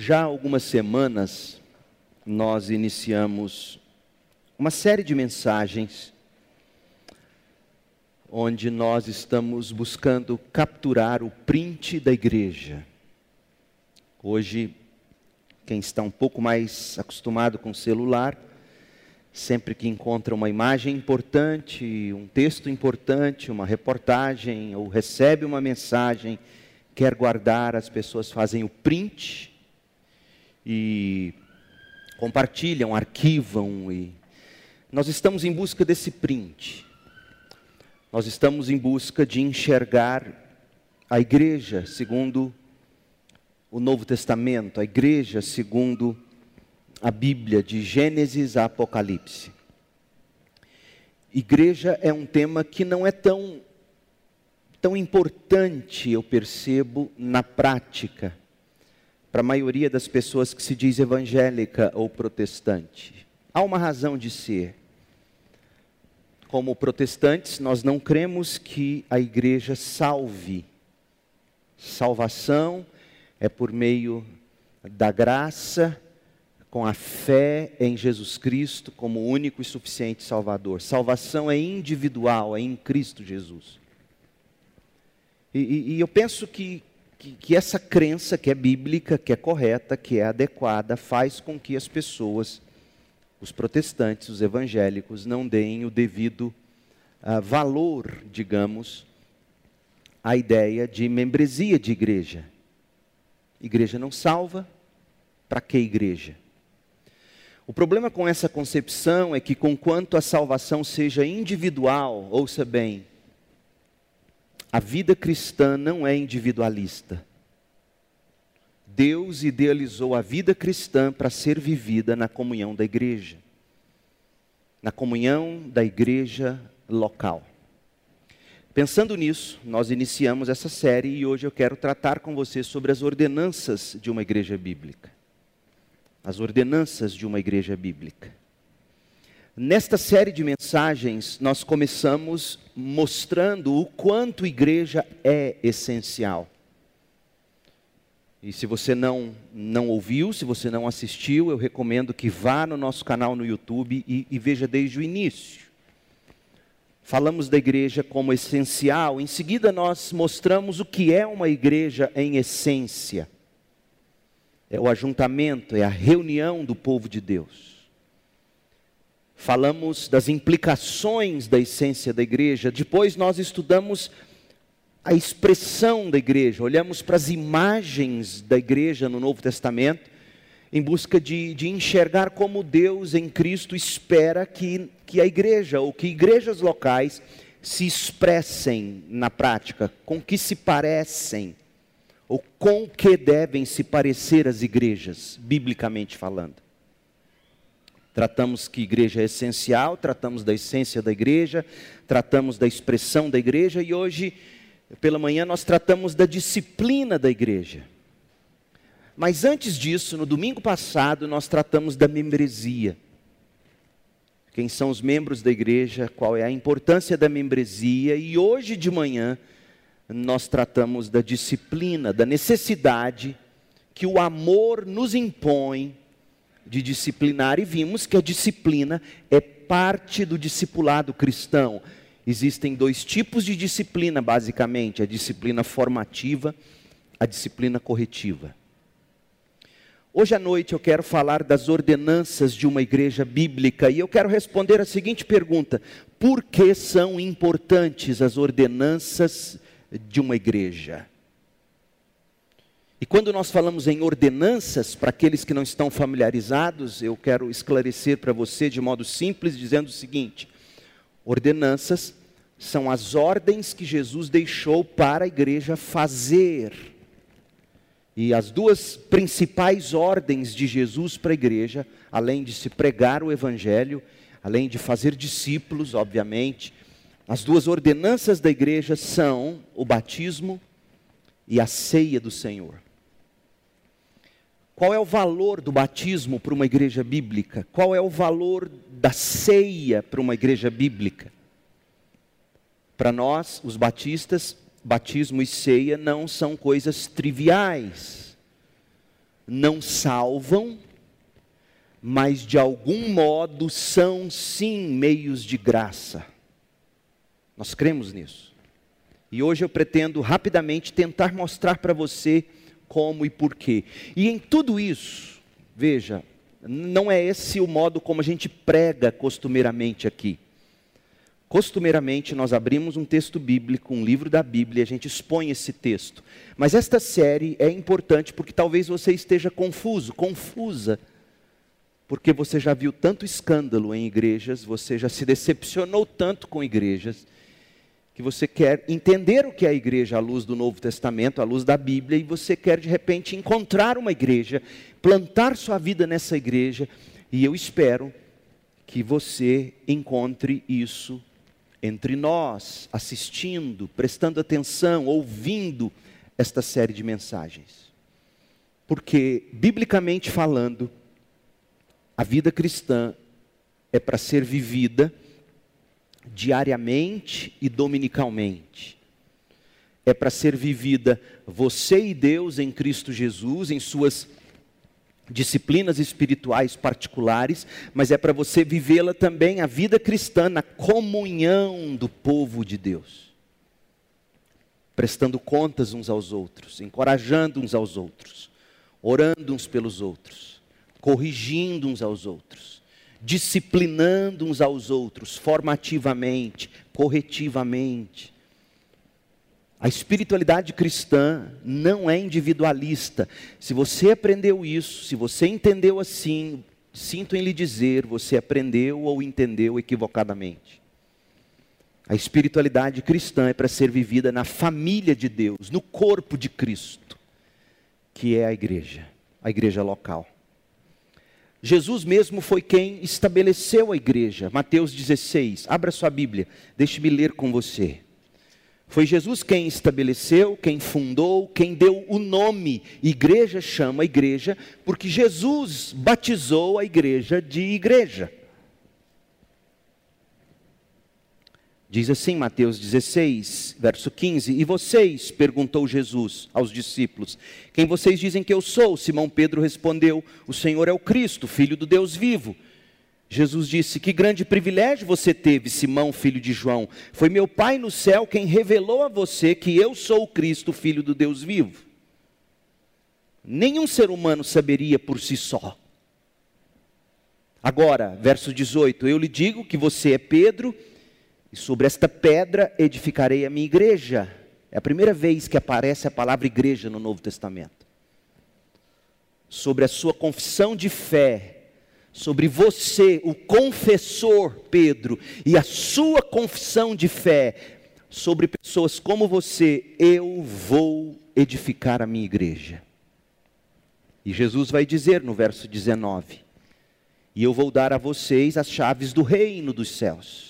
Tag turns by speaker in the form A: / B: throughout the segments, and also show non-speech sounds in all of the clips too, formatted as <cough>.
A: Já há algumas semanas nós iniciamos uma série de mensagens onde nós estamos buscando capturar o print da igreja. Hoje, quem está um pouco mais acostumado com o celular, sempre que encontra uma imagem importante, um texto importante, uma reportagem ou recebe uma mensagem, quer guardar, as pessoas fazem o print e compartilham, arquivam e nós estamos em busca desse print. Nós estamos em busca de enxergar a igreja segundo o Novo Testamento, a igreja segundo a Bíblia de Gênesis a Apocalipse. Igreja é um tema que não é tão tão importante, eu percebo, na prática para a maioria das pessoas que se diz evangélica ou protestante. Há uma razão de ser. Como protestantes, nós não cremos que a igreja salve. Salvação é por meio da graça, com a fé em Jesus Cristo como único e suficiente Salvador. Salvação é individual, é em Cristo Jesus. E, e, e eu penso que, que, que essa crença que é bíblica, que é correta, que é adequada, faz com que as pessoas, os protestantes, os evangélicos, não deem o devido uh, valor, digamos, à ideia de membresia de igreja. Igreja não salva, para que igreja? O problema com essa concepção é que, conquanto a salvação seja individual, ouça bem, a vida cristã não é individualista. Deus idealizou a vida cristã para ser vivida na comunhão da igreja, na comunhão da igreja local. Pensando nisso, nós iniciamos essa série e hoje eu quero tratar com você sobre as ordenanças de uma igreja bíblica. As ordenanças de uma igreja bíblica. Nesta série de mensagens, nós começamos mostrando o quanto igreja é essencial. E se você não, não ouviu, se você não assistiu, eu recomendo que vá no nosso canal no YouTube e, e veja desde o início. Falamos da igreja como essencial, em seguida, nós mostramos o que é uma igreja em essência: é o ajuntamento, é a reunião do povo de Deus falamos das implicações da essência da igreja, depois nós estudamos a expressão da igreja, olhamos para as imagens da igreja no Novo Testamento, em busca de, de enxergar como Deus em Cristo espera que, que a igreja, ou que igrejas locais, se expressem na prática, com que se parecem, ou com que devem se parecer as igrejas, biblicamente falando. Tratamos que igreja é essencial, tratamos da essência da igreja, tratamos da expressão da igreja e hoje, pela manhã, nós tratamos da disciplina da igreja. Mas antes disso, no domingo passado, nós tratamos da membresia. Quem são os membros da igreja, qual é a importância da membresia, e hoje de manhã nós tratamos da disciplina, da necessidade que o amor nos impõe de disciplinar e vimos que a disciplina é parte do discipulado cristão. Existem dois tipos de disciplina, basicamente: a disciplina formativa, a disciplina corretiva. Hoje à noite eu quero falar das ordenanças de uma igreja bíblica e eu quero responder a seguinte pergunta: por que são importantes as ordenanças de uma igreja? E quando nós falamos em ordenanças, para aqueles que não estão familiarizados, eu quero esclarecer para você de modo simples, dizendo o seguinte: ordenanças são as ordens que Jesus deixou para a igreja fazer. E as duas principais ordens de Jesus para a igreja, além de se pregar o evangelho, além de fazer discípulos, obviamente, as duas ordenanças da igreja são o batismo e a ceia do Senhor. Qual é o valor do batismo para uma igreja bíblica? Qual é o valor da ceia para uma igreja bíblica? Para nós, os batistas, batismo e ceia não são coisas triviais. não salvam, mas de algum modo são sim meios de graça. Nós cremos nisso. E hoje eu pretendo rapidamente tentar mostrar para você como e porquê. E em tudo isso, veja, não é esse o modo como a gente prega costumeiramente aqui. Costumeiramente, nós abrimos um texto bíblico, um livro da Bíblia, e a gente expõe esse texto. Mas esta série é importante porque talvez você esteja confuso, confusa, porque você já viu tanto escândalo em igrejas, você já se decepcionou tanto com igrejas, que você quer entender o que é a igreja à luz do Novo Testamento, à luz da Bíblia, e você quer de repente encontrar uma igreja, plantar sua vida nessa igreja, e eu espero que você encontre isso entre nós, assistindo, prestando atenção, ouvindo esta série de mensagens. Porque, biblicamente falando, a vida cristã é para ser vivida diariamente e dominicalmente. É para ser vivida você e Deus em Cristo Jesus, em suas disciplinas espirituais particulares, mas é para você vivê-la também a vida cristã na comunhão do povo de Deus. Prestando contas uns aos outros, encorajando uns aos outros, orando uns pelos outros, corrigindo uns aos outros, disciplinando uns aos outros, formativamente, corretivamente a espiritualidade cristã não é individualista. Se você aprendeu isso, se você entendeu assim, sinto em lhe dizer, você aprendeu ou entendeu equivocadamente. A espiritualidade cristã é para ser vivida na família de Deus, no corpo de Cristo, que é a igreja, a igreja local. Jesus mesmo foi quem estabeleceu a igreja. Mateus 16. Abra sua Bíblia, deixe-me ler com você. Foi Jesus quem estabeleceu, quem fundou, quem deu o nome. Igreja chama igreja, porque Jesus batizou a igreja de igreja. Diz assim Mateus 16, verso 15: E vocês, perguntou Jesus aos discípulos, quem vocês dizem que eu sou? Simão Pedro respondeu: O Senhor é o Cristo, filho do Deus vivo. Jesus disse: Que grande privilégio você teve, Simão, filho de João. Foi meu Pai no céu quem revelou a você que eu sou o Cristo, filho do Deus vivo. Nenhum ser humano saberia por si só. Agora, verso 18: Eu lhe digo que você é Pedro, e sobre esta pedra edificarei a minha igreja. É a primeira vez que aparece a palavra igreja no Novo Testamento. Sobre a sua confissão de fé, sobre você, o confessor Pedro, e a sua confissão de fé sobre pessoas como você, eu vou edificar a minha igreja. E Jesus vai dizer no verso 19: E eu vou dar a vocês as chaves do reino dos céus.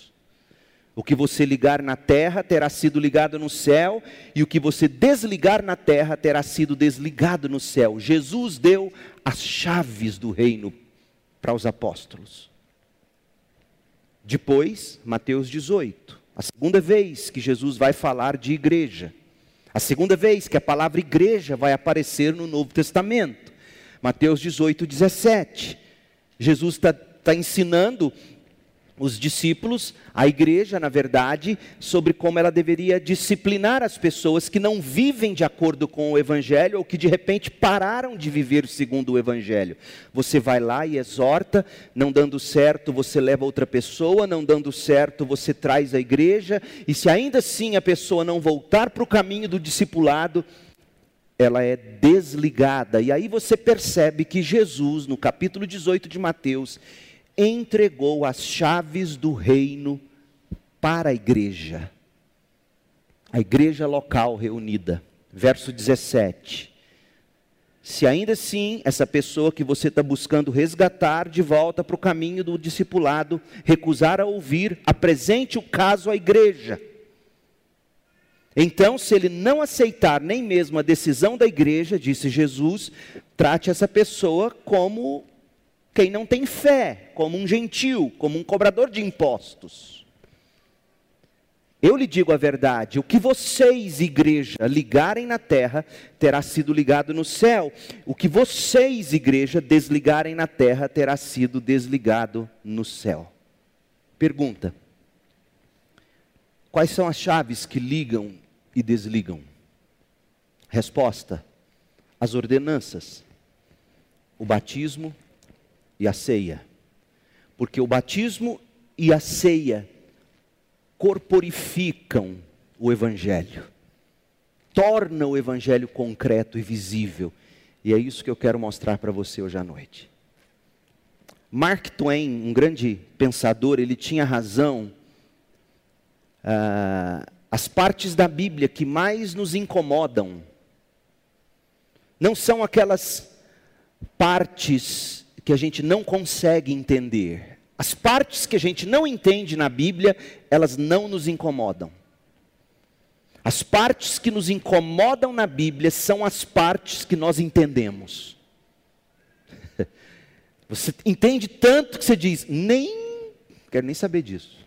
A: O que você ligar na terra terá sido ligado no céu, e o que você desligar na terra terá sido desligado no céu. Jesus deu as chaves do reino para os apóstolos. Depois, Mateus 18, a segunda vez que Jesus vai falar de igreja. A segunda vez que a palavra igreja vai aparecer no Novo Testamento. Mateus 18, 17. Jesus está tá ensinando os discípulos, a igreja, na verdade, sobre como ela deveria disciplinar as pessoas que não vivem de acordo com o Evangelho ou que de repente pararam de viver segundo o Evangelho. Você vai lá e exorta, não dando certo, você leva outra pessoa, não dando certo, você traz a igreja, e se ainda assim a pessoa não voltar para o caminho do discipulado, ela é desligada. E aí você percebe que Jesus, no capítulo 18 de Mateus, entregou as chaves do reino para a igreja, a igreja local reunida. Verso 17. Se ainda assim essa pessoa que você está buscando resgatar de volta para o caminho do discipulado recusar a ouvir, apresente o caso à igreja. Então, se ele não aceitar nem mesmo a decisão da igreja, disse Jesus, trate essa pessoa como quem não tem fé, como um gentil, como um cobrador de impostos. Eu lhe digo a verdade: o que vocês, igreja, ligarem na terra, terá sido ligado no céu. O que vocês, igreja, desligarem na terra, terá sido desligado no céu. Pergunta: Quais são as chaves que ligam e desligam? Resposta: as ordenanças, o batismo e a ceia. Porque o batismo e a ceia corporificam o Evangelho, torna o Evangelho concreto e visível. E é isso que eu quero mostrar para você hoje à noite. Mark Twain, um grande pensador, ele tinha razão. Ah, as partes da Bíblia que mais nos incomodam não são aquelas partes que a gente não consegue entender, as partes que a gente não entende na Bíblia, elas não nos incomodam. As partes que nos incomodam na Bíblia são as partes que nós entendemos. <laughs> Você entende tanto que você diz, nem quero nem saber disso.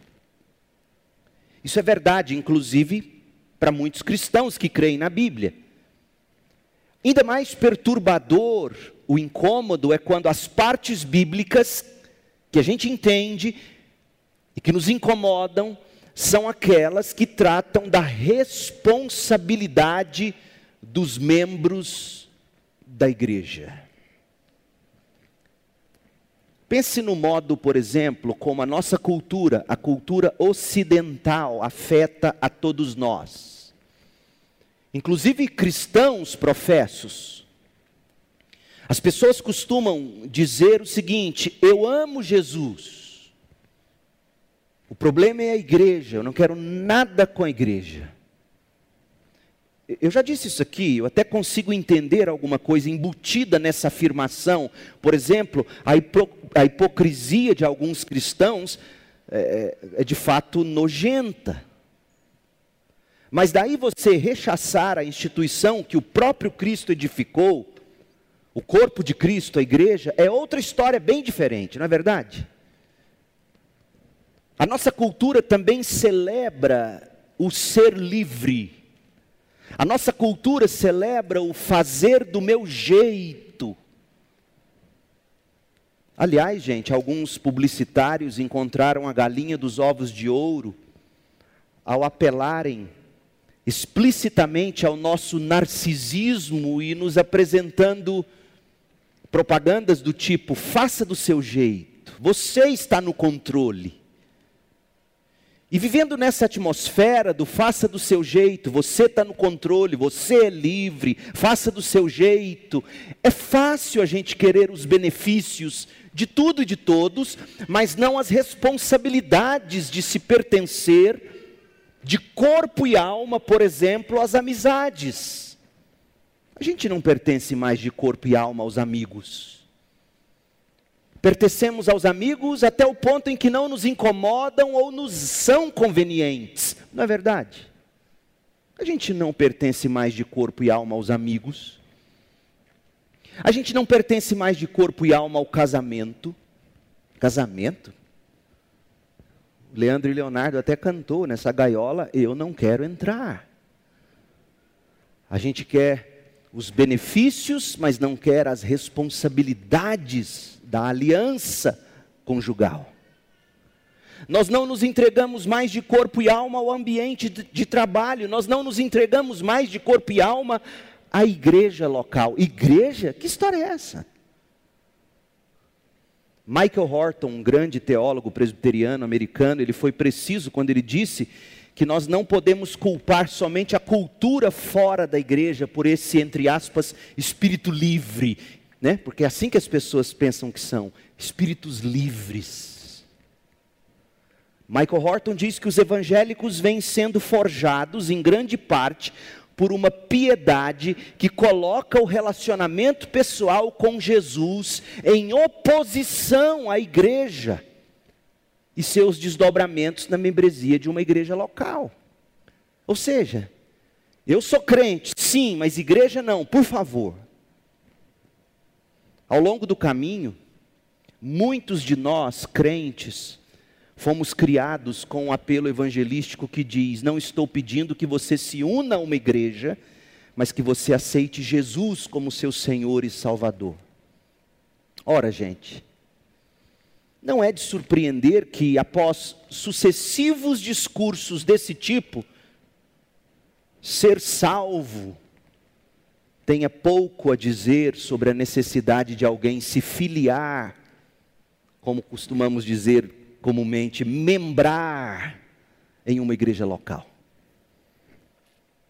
A: Isso é verdade, inclusive, para muitos cristãos que creem na Bíblia. Ainda mais perturbador, o incômodo é quando as partes bíblicas que a gente entende e que nos incomodam são aquelas que tratam da responsabilidade dos membros da igreja. Pense no modo, por exemplo, como a nossa cultura, a cultura ocidental, afeta a todos nós. Inclusive cristãos professos. As pessoas costumam dizer o seguinte: eu amo Jesus. O problema é a igreja, eu não quero nada com a igreja. Eu já disse isso aqui, eu até consigo entender alguma coisa embutida nessa afirmação. Por exemplo, a, hipo, a hipocrisia de alguns cristãos é, é de fato nojenta. Mas daí você rechaçar a instituição que o próprio Cristo edificou, o corpo de Cristo, a igreja, é outra história bem diferente, não é verdade? A nossa cultura também celebra o ser livre. A nossa cultura celebra o fazer do meu jeito. Aliás, gente, alguns publicitários encontraram a galinha dos ovos de ouro ao apelarem explicitamente ao nosso narcisismo e nos apresentando propagandas do tipo: faça do seu jeito, você está no controle. E vivendo nessa atmosfera do faça do seu jeito, você está no controle, você é livre, faça do seu jeito, é fácil a gente querer os benefícios de tudo e de todos, mas não as responsabilidades de se pertencer, de corpo e alma, por exemplo, às amizades. A gente não pertence mais de corpo e alma aos amigos. Pertencemos aos amigos até o ponto em que não nos incomodam ou nos são convenientes. Não é verdade? A gente não pertence mais de corpo e alma aos amigos. A gente não pertence mais de corpo e alma ao casamento. Casamento? Leandro e Leonardo até cantou nessa gaiola, eu não quero entrar. A gente quer os benefícios, mas não quer as responsabilidades da aliança conjugal. Nós não nos entregamos mais de corpo e alma ao ambiente de, de, trabalho, nós não nos entregamos mais de corpo e alma à igreja local. Igreja? Que história é essa? Michael Horton, um grande teólogo presbiteriano americano, ele foi preciso quando ele disse que nós não podemos culpar somente a cultura fora da igreja por esse, entre aspas, espírito livre, né? porque é assim que as pessoas pensam que são, espíritos livres. Michael Horton diz que os evangélicos vêm sendo forjados, em grande parte, por uma piedade que coloca o relacionamento pessoal com Jesus em oposição à igreja e seus desdobramentos na membresia de uma igreja local. Ou seja, eu sou crente, sim, mas igreja não, por favor. Ao longo do caminho, muitos de nós, crentes, Fomos criados com um apelo evangelístico que diz: Não estou pedindo que você se una a uma igreja, mas que você aceite Jesus como seu Senhor e Salvador. Ora, gente, não é de surpreender que, após sucessivos discursos desse tipo, ser salvo tenha pouco a dizer sobre a necessidade de alguém se filiar, como costumamos dizer, comumente membrar em uma igreja local.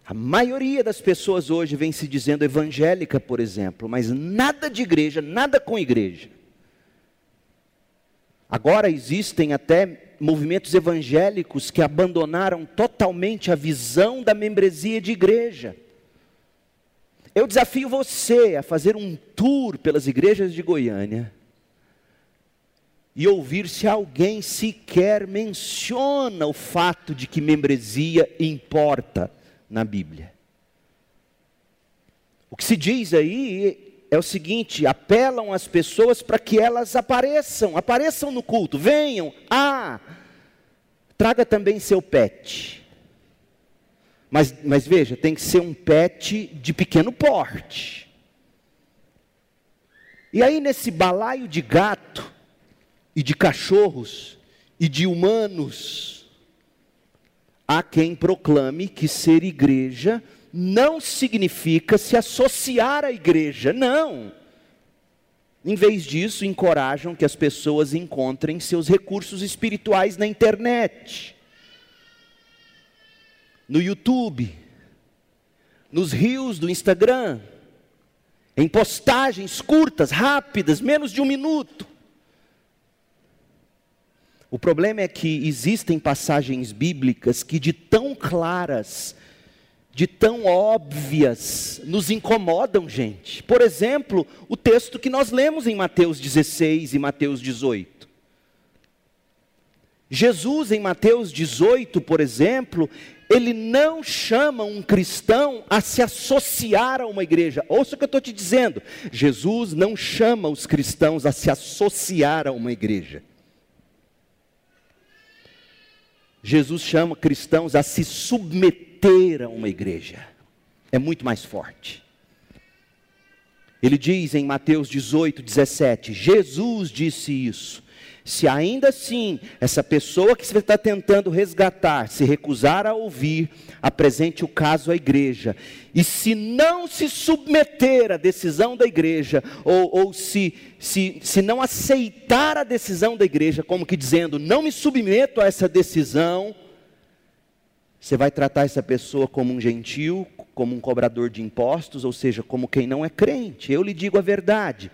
A: A maioria das pessoas hoje vem se dizendo evangélica, por exemplo, mas nada de igreja, nada com igreja. Agora existem até movimentos evangélicos que abandonaram totalmente a visão da membresia de igreja. Eu desafio você a fazer um tour pelas igrejas de Goiânia e ouvir se alguém sequer menciona o fato de que membresia importa na Bíblia. O que se diz aí é o seguinte: apelam as pessoas para que elas apareçam, apareçam no culto, venham, ah, traga também seu pet. Mas, mas veja, tem que ser um pet de pequeno porte. E aí, nesse balaio de gato, e de cachorros e de humanos. Há quem proclame que ser igreja não significa se associar à igreja, não. Em vez disso, encorajam que as pessoas encontrem seus recursos espirituais na internet, no YouTube, nos rios do Instagram, em postagens curtas, rápidas, menos de um minuto. O problema é que existem passagens bíblicas que, de tão claras, de tão óbvias, nos incomodam, gente. Por exemplo, o texto que nós lemos em Mateus 16 e Mateus 18. Jesus, em Mateus 18, por exemplo, ele não chama um cristão a se associar a uma igreja. Ouça o que eu estou te dizendo. Jesus não chama os cristãos a se associar a uma igreja. Jesus chama cristãos a se submeter a uma igreja. É muito mais forte. Ele diz em Mateus 18, 17: Jesus disse isso. Se ainda assim essa pessoa que você está tentando resgatar se recusar a ouvir, apresente o caso à igreja. E se não se submeter à decisão da igreja, ou, ou se, se, se não aceitar a decisão da igreja, como que dizendo, não me submeto a essa decisão, você vai tratar essa pessoa como um gentil, como um cobrador de impostos, ou seja, como quem não é crente. Eu lhe digo a verdade.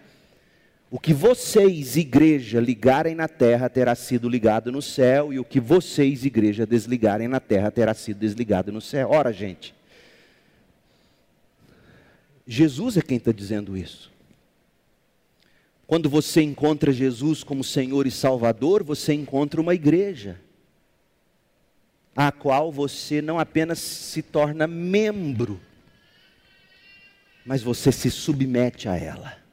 A: O que vocês, igreja, ligarem na terra terá sido ligado no céu, e o que vocês, igreja, desligarem na terra terá sido desligado no céu. Ora, gente, Jesus é quem está dizendo isso. Quando você encontra Jesus como Senhor e Salvador, você encontra uma igreja, a qual você não apenas se torna membro, mas você se submete a ela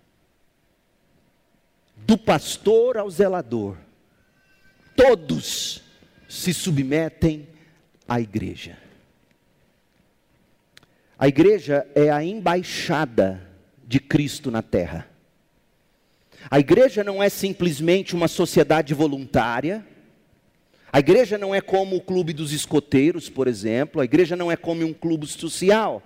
A: do pastor ao zelador, todos se submetem à igreja. A igreja é a embaixada de Cristo na terra. A igreja não é simplesmente uma sociedade voluntária. A igreja não é como o clube dos escoteiros, por exemplo. A igreja não é como um clube social.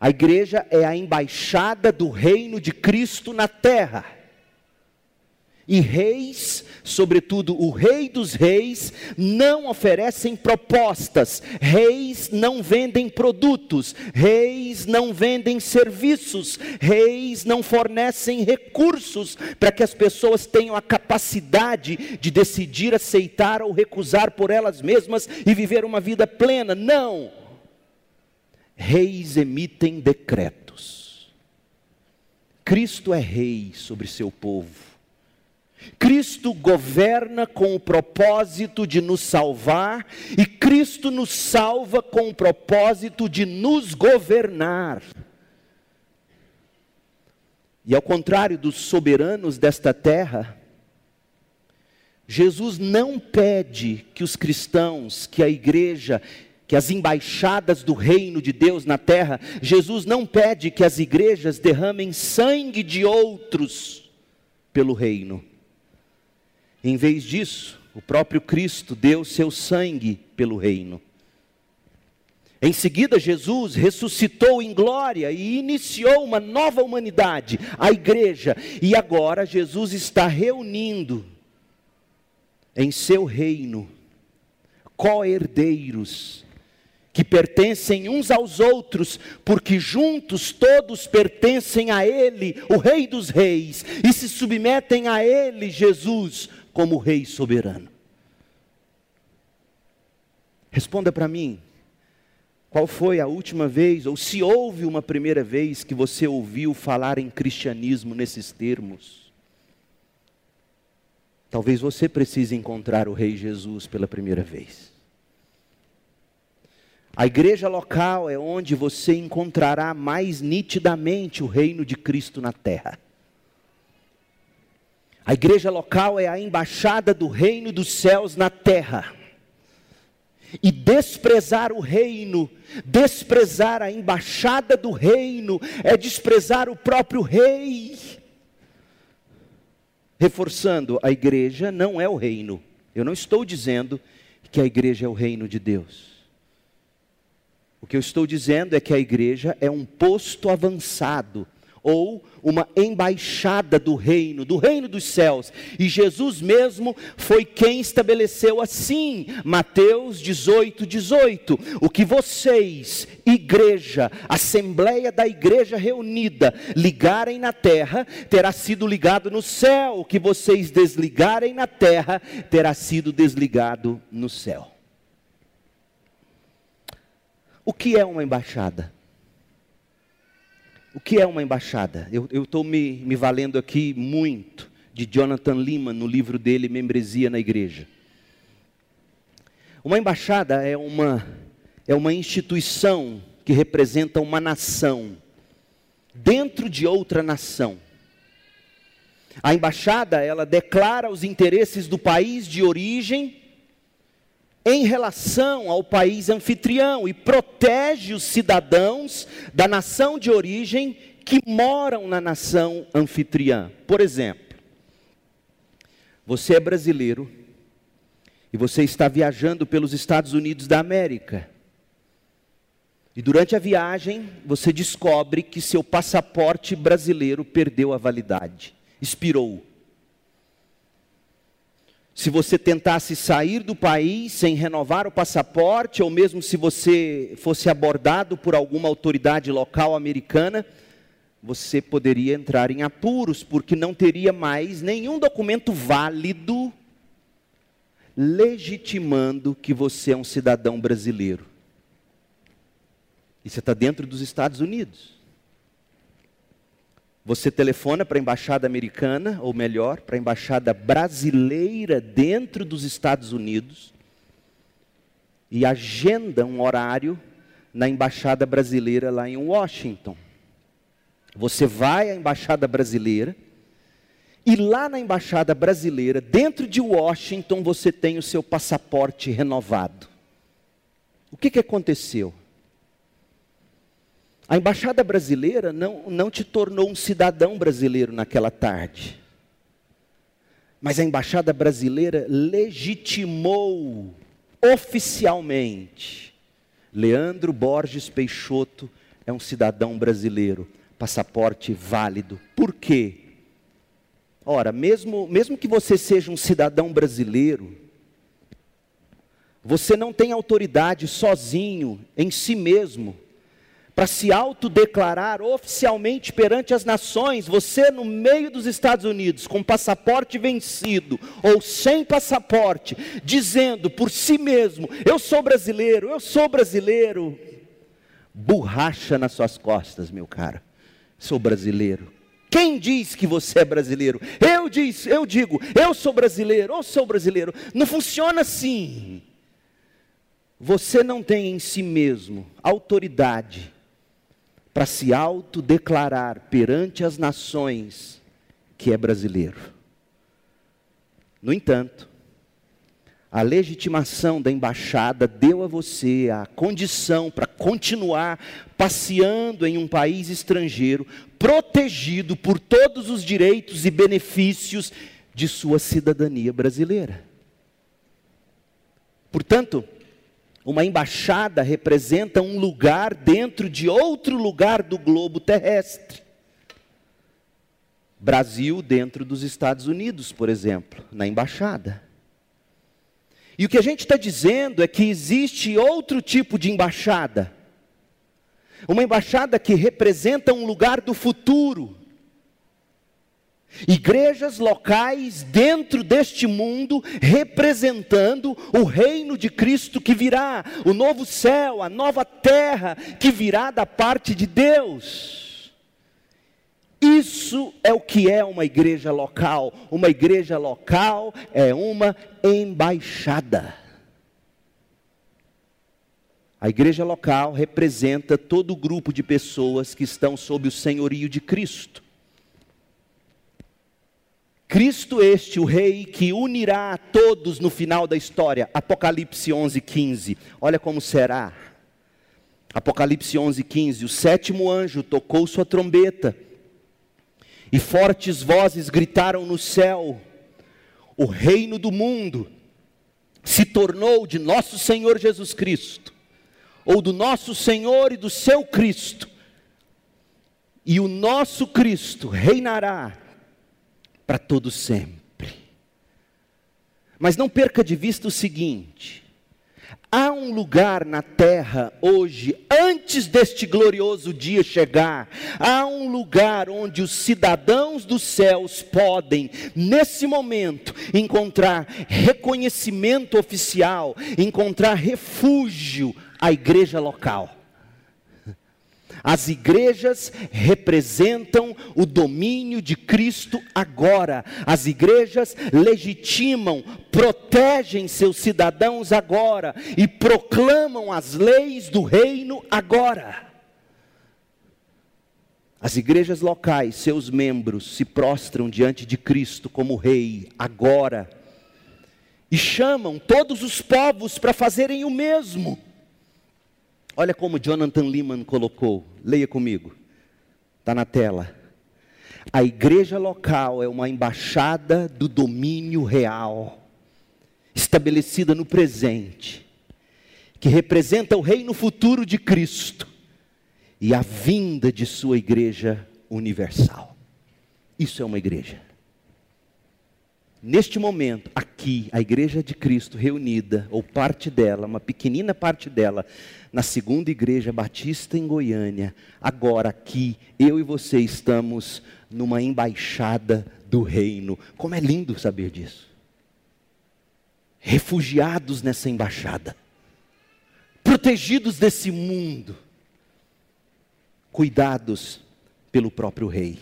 A: A igreja é a embaixada do reino de Cristo na terra. E reis, sobretudo o rei dos reis, não oferecem propostas, reis não vendem produtos, reis não vendem serviços, reis não fornecem recursos para que as pessoas tenham a capacidade de decidir aceitar ou recusar por elas mesmas e viver uma vida plena. Não! Reis emitem decretos. Cristo é rei sobre seu povo Cristo governa com o propósito de nos salvar, e Cristo nos salva com o propósito de nos governar. E ao contrário dos soberanos desta terra, Jesus não pede que os cristãos, que a igreja, que as embaixadas do reino de Deus na terra, Jesus não pede que as igrejas derramem sangue de outros pelo reino. Em vez disso, o próprio Cristo deu seu sangue pelo reino. Em seguida, Jesus ressuscitou em glória e iniciou uma nova humanidade, a igreja. E agora Jesus está reunindo em seu reino co-herdeiros que pertencem uns aos outros, porque juntos todos pertencem a Ele, o Rei dos Reis, e se submetem a Ele, Jesus, como Rei soberano. Responda para mim, qual foi a última vez, ou se houve uma primeira vez que você ouviu falar em cristianismo nesses termos? Talvez você precise encontrar o Rei Jesus pela primeira vez. A igreja local é onde você encontrará mais nitidamente o reino de Cristo na terra. A igreja local é a embaixada do reino dos céus na terra. E desprezar o reino, desprezar a embaixada do reino, é desprezar o próprio rei. Reforçando, a igreja não é o reino. Eu não estou dizendo que a igreja é o reino de Deus. O que eu estou dizendo é que a igreja é um posto avançado ou uma embaixada do reino, do reino dos céus. E Jesus mesmo foi quem estabeleceu assim, Mateus 18, 18. O que vocês, igreja, assembleia da igreja reunida, ligarem na terra, terá sido ligado no céu. O que vocês desligarem na terra, terá sido desligado no céu. O que é uma embaixada? O que é uma embaixada? Eu estou me, me valendo aqui muito de Jonathan Lima no livro dele, Membresia na Igreja. Uma embaixada é uma, é uma instituição que representa uma nação dentro de outra nação. A embaixada, ela declara os interesses do país de origem em relação ao país anfitrião e protege os cidadãos da nação de origem que moram na nação anfitriã. Por exemplo, você é brasileiro e você está viajando pelos Estados Unidos da América. E durante a viagem, você descobre que seu passaporte brasileiro perdeu a validade, expirou. Se você tentasse sair do país sem renovar o passaporte, ou mesmo se você fosse abordado por alguma autoridade local americana, você poderia entrar em apuros, porque não teria mais nenhum documento válido legitimando que você é um cidadão brasileiro. E você está dentro dos Estados Unidos. Você telefona para a embaixada americana, ou melhor, para a embaixada brasileira dentro dos Estados Unidos, e agenda um horário na embaixada brasileira lá em Washington. Você vai à embaixada brasileira, e lá na embaixada brasileira, dentro de Washington, você tem o seu passaporte renovado. O que, que aconteceu? A embaixada brasileira não, não te tornou um cidadão brasileiro naquela tarde. Mas a embaixada brasileira legitimou oficialmente. Leandro Borges Peixoto é um cidadão brasileiro, passaporte válido. Por quê? Ora, mesmo, mesmo que você seja um cidadão brasileiro, você não tem autoridade sozinho, em si mesmo, para se autodeclarar oficialmente perante as nações, você no meio dos Estados Unidos, com passaporte vencido ou sem passaporte, dizendo por si mesmo: Eu sou brasileiro, eu sou brasileiro. Borracha nas suas costas, meu cara. Sou brasileiro. Quem diz que você é brasileiro? Eu diz, eu digo, eu sou brasileiro, eu sou brasileiro. Não funciona assim. Você não tem em si mesmo autoridade para se autodeclarar perante as nações que é brasileiro. No entanto, a legitimação da embaixada deu a você a condição para continuar passeando em um país estrangeiro, protegido por todos os direitos e benefícios de sua cidadania brasileira. Portanto, uma embaixada representa um lugar dentro de outro lugar do globo terrestre. Brasil dentro dos Estados Unidos, por exemplo, na embaixada. E o que a gente está dizendo é que existe outro tipo de embaixada. Uma embaixada que representa um lugar do futuro. Igrejas locais dentro deste mundo, representando o reino de Cristo que virá, o novo céu, a nova terra que virá da parte de Deus. Isso é o que é uma igreja local. Uma igreja local é uma embaixada. A igreja local representa todo o grupo de pessoas que estão sob o senhorio de Cristo. Cristo este, o rei que unirá a todos no final da história. Apocalipse 11, 15. Olha como será. Apocalipse 11, 15. O sétimo anjo tocou sua trombeta, e fortes vozes gritaram no céu: O reino do mundo se tornou de nosso Senhor Jesus Cristo, ou do nosso Senhor e do seu Cristo, e o nosso Cristo reinará para todo sempre. Mas não perca de vista o seguinte: há um lugar na terra hoje, antes deste glorioso dia chegar, há um lugar onde os cidadãos dos céus podem, nesse momento, encontrar reconhecimento oficial, encontrar refúgio à igreja local. As igrejas representam o domínio de Cristo agora. As igrejas legitimam, protegem seus cidadãos agora e proclamam as leis do reino agora. As igrejas locais, seus membros, se prostram diante de Cristo como Rei agora e chamam todos os povos para fazerem o mesmo. Olha como Jonathan Lehman colocou, leia comigo, está na tela. A igreja local é uma embaixada do domínio real, estabelecida no presente, que representa o reino futuro de Cristo e a vinda de sua igreja universal. Isso é uma igreja. Neste momento, aqui, a igreja de Cristo reunida, ou parte dela, uma pequenina parte dela, na segunda igreja batista em Goiânia, agora aqui, eu e você estamos numa embaixada do reino. Como é lindo saber disso. Refugiados nessa embaixada, protegidos desse mundo, cuidados pelo próprio rei.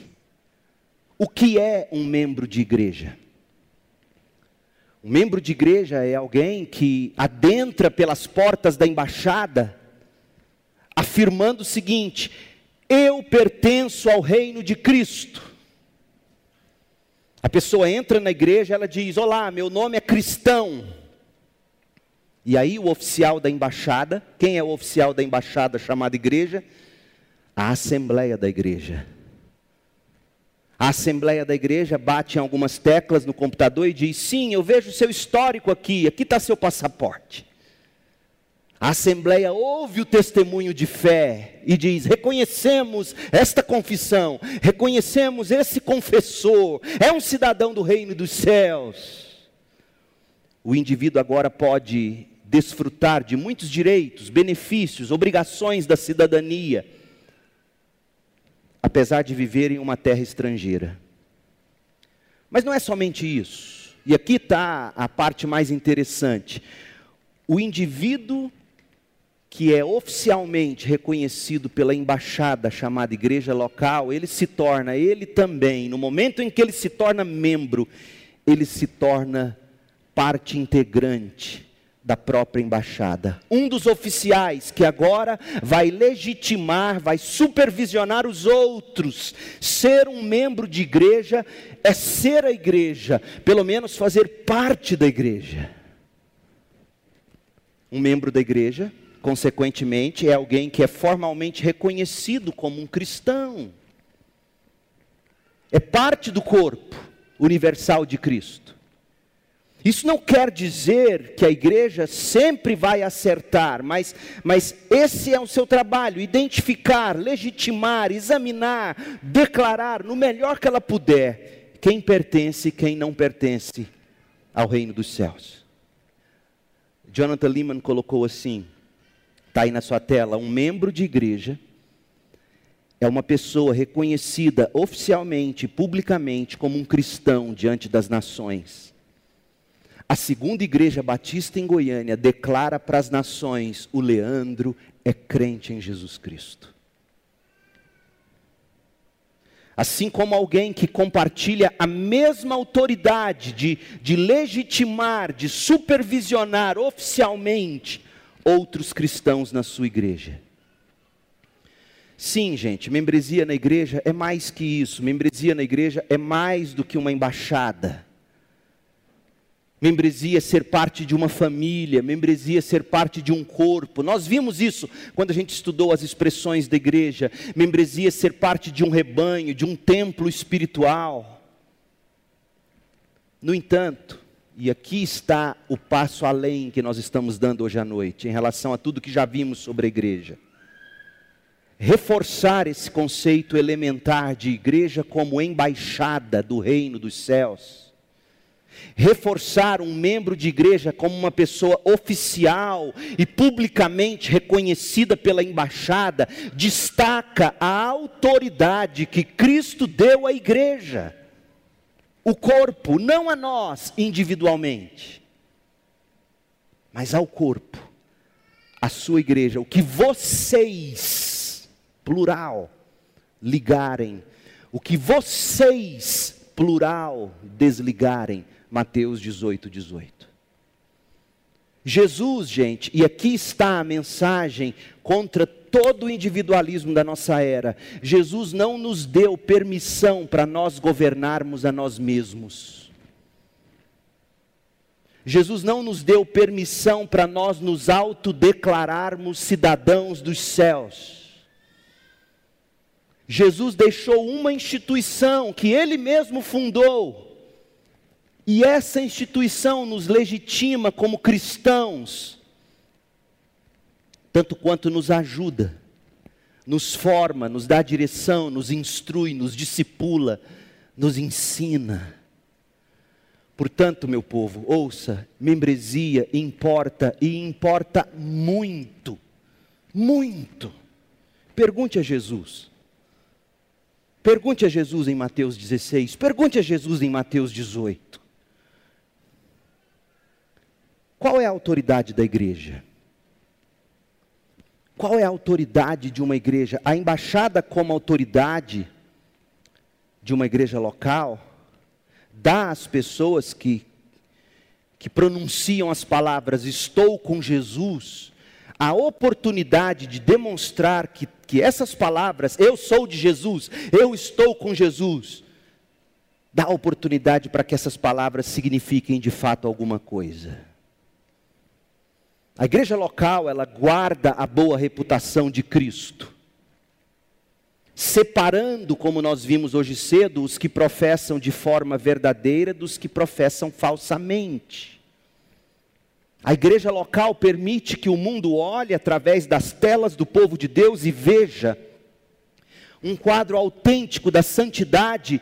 A: O que é um membro de igreja? Um membro de igreja é alguém que adentra pelas portas da embaixada, afirmando o seguinte: eu pertenço ao reino de Cristo. A pessoa entra na igreja, ela diz: Olá, meu nome é cristão. E aí o oficial da embaixada, quem é o oficial da embaixada chamada igreja? A assembleia da igreja a assembleia da igreja bate em algumas teclas no computador e diz: Sim, eu vejo seu histórico aqui, aqui está seu passaporte. A assembleia ouve o testemunho de fé e diz: reconhecemos esta confissão, reconhecemos esse confessor, é um cidadão do reino dos céus. O indivíduo agora pode desfrutar de muitos direitos, benefícios, obrigações da cidadania apesar de viver em uma terra estrangeira. Mas não é somente isso. E aqui está a parte mais interessante. O indivíduo que é oficialmente reconhecido pela embaixada chamada igreja local, ele se torna, ele também, no momento em que ele se torna membro, ele se torna parte integrante da própria embaixada. Um dos oficiais que agora vai legitimar, vai supervisionar os outros. Ser um membro de igreja é ser a igreja, pelo menos fazer parte da igreja. Um membro da igreja, consequentemente, é alguém que é formalmente reconhecido como um cristão. É parte do corpo universal de Cristo. Isso não quer dizer que a igreja sempre vai acertar, mas, mas esse é o seu trabalho: identificar, legitimar, examinar, declarar no melhor que ela puder quem pertence e quem não pertence ao reino dos céus. Jonathan Lehman colocou assim: está aí na sua tela, um membro de igreja é uma pessoa reconhecida oficialmente, publicamente, como um cristão diante das nações. A segunda igreja batista em Goiânia declara para as nações: o Leandro é crente em Jesus Cristo. Assim como alguém que compartilha a mesma autoridade de, de legitimar, de supervisionar oficialmente outros cristãos na sua igreja. Sim, gente, membresia na igreja é mais que isso. Membresia na igreja é mais do que uma embaixada. Membresia é ser parte de uma família, membresia é ser parte de um corpo. Nós vimos isso quando a gente estudou as expressões da igreja. Membresia é ser parte de um rebanho, de um templo espiritual. No entanto, e aqui está o passo além que nós estamos dando hoje à noite, em relação a tudo que já vimos sobre a igreja reforçar esse conceito elementar de igreja como embaixada do reino dos céus. Reforçar um membro de igreja como uma pessoa oficial e publicamente reconhecida pela embaixada, destaca a autoridade que Cristo deu à igreja, o corpo, não a nós individualmente, mas ao corpo, a sua igreja, o que vocês plural, ligarem. O que vocês, plural, desligarem. Mateus 18, 18. Jesus, gente, e aqui está a mensagem contra todo o individualismo da nossa era. Jesus não nos deu permissão para nós governarmos a nós mesmos. Jesus não nos deu permissão para nós nos autodeclararmos cidadãos dos céus. Jesus deixou uma instituição que ele mesmo fundou, e essa instituição nos legitima como cristãos, tanto quanto nos ajuda, nos forma, nos dá direção, nos instrui, nos discipula, nos ensina. Portanto, meu povo, ouça, membresia importa e importa muito, muito. Pergunte a Jesus. Pergunte a Jesus em Mateus 16, pergunte a Jesus em Mateus 18. Qual é a autoridade da igreja? Qual é a autoridade de uma igreja? A embaixada, como autoridade de uma igreja local, dá às pessoas que, que pronunciam as palavras: Estou com Jesus, a oportunidade de demonstrar que que essas palavras, eu sou de Jesus, eu estou com Jesus, dá oportunidade para que essas palavras signifiquem de fato alguma coisa. A igreja local, ela guarda a boa reputação de Cristo, separando, como nós vimos hoje cedo, os que professam de forma verdadeira dos que professam falsamente. A igreja local permite que o mundo olhe através das telas do povo de Deus e veja um quadro autêntico da santidade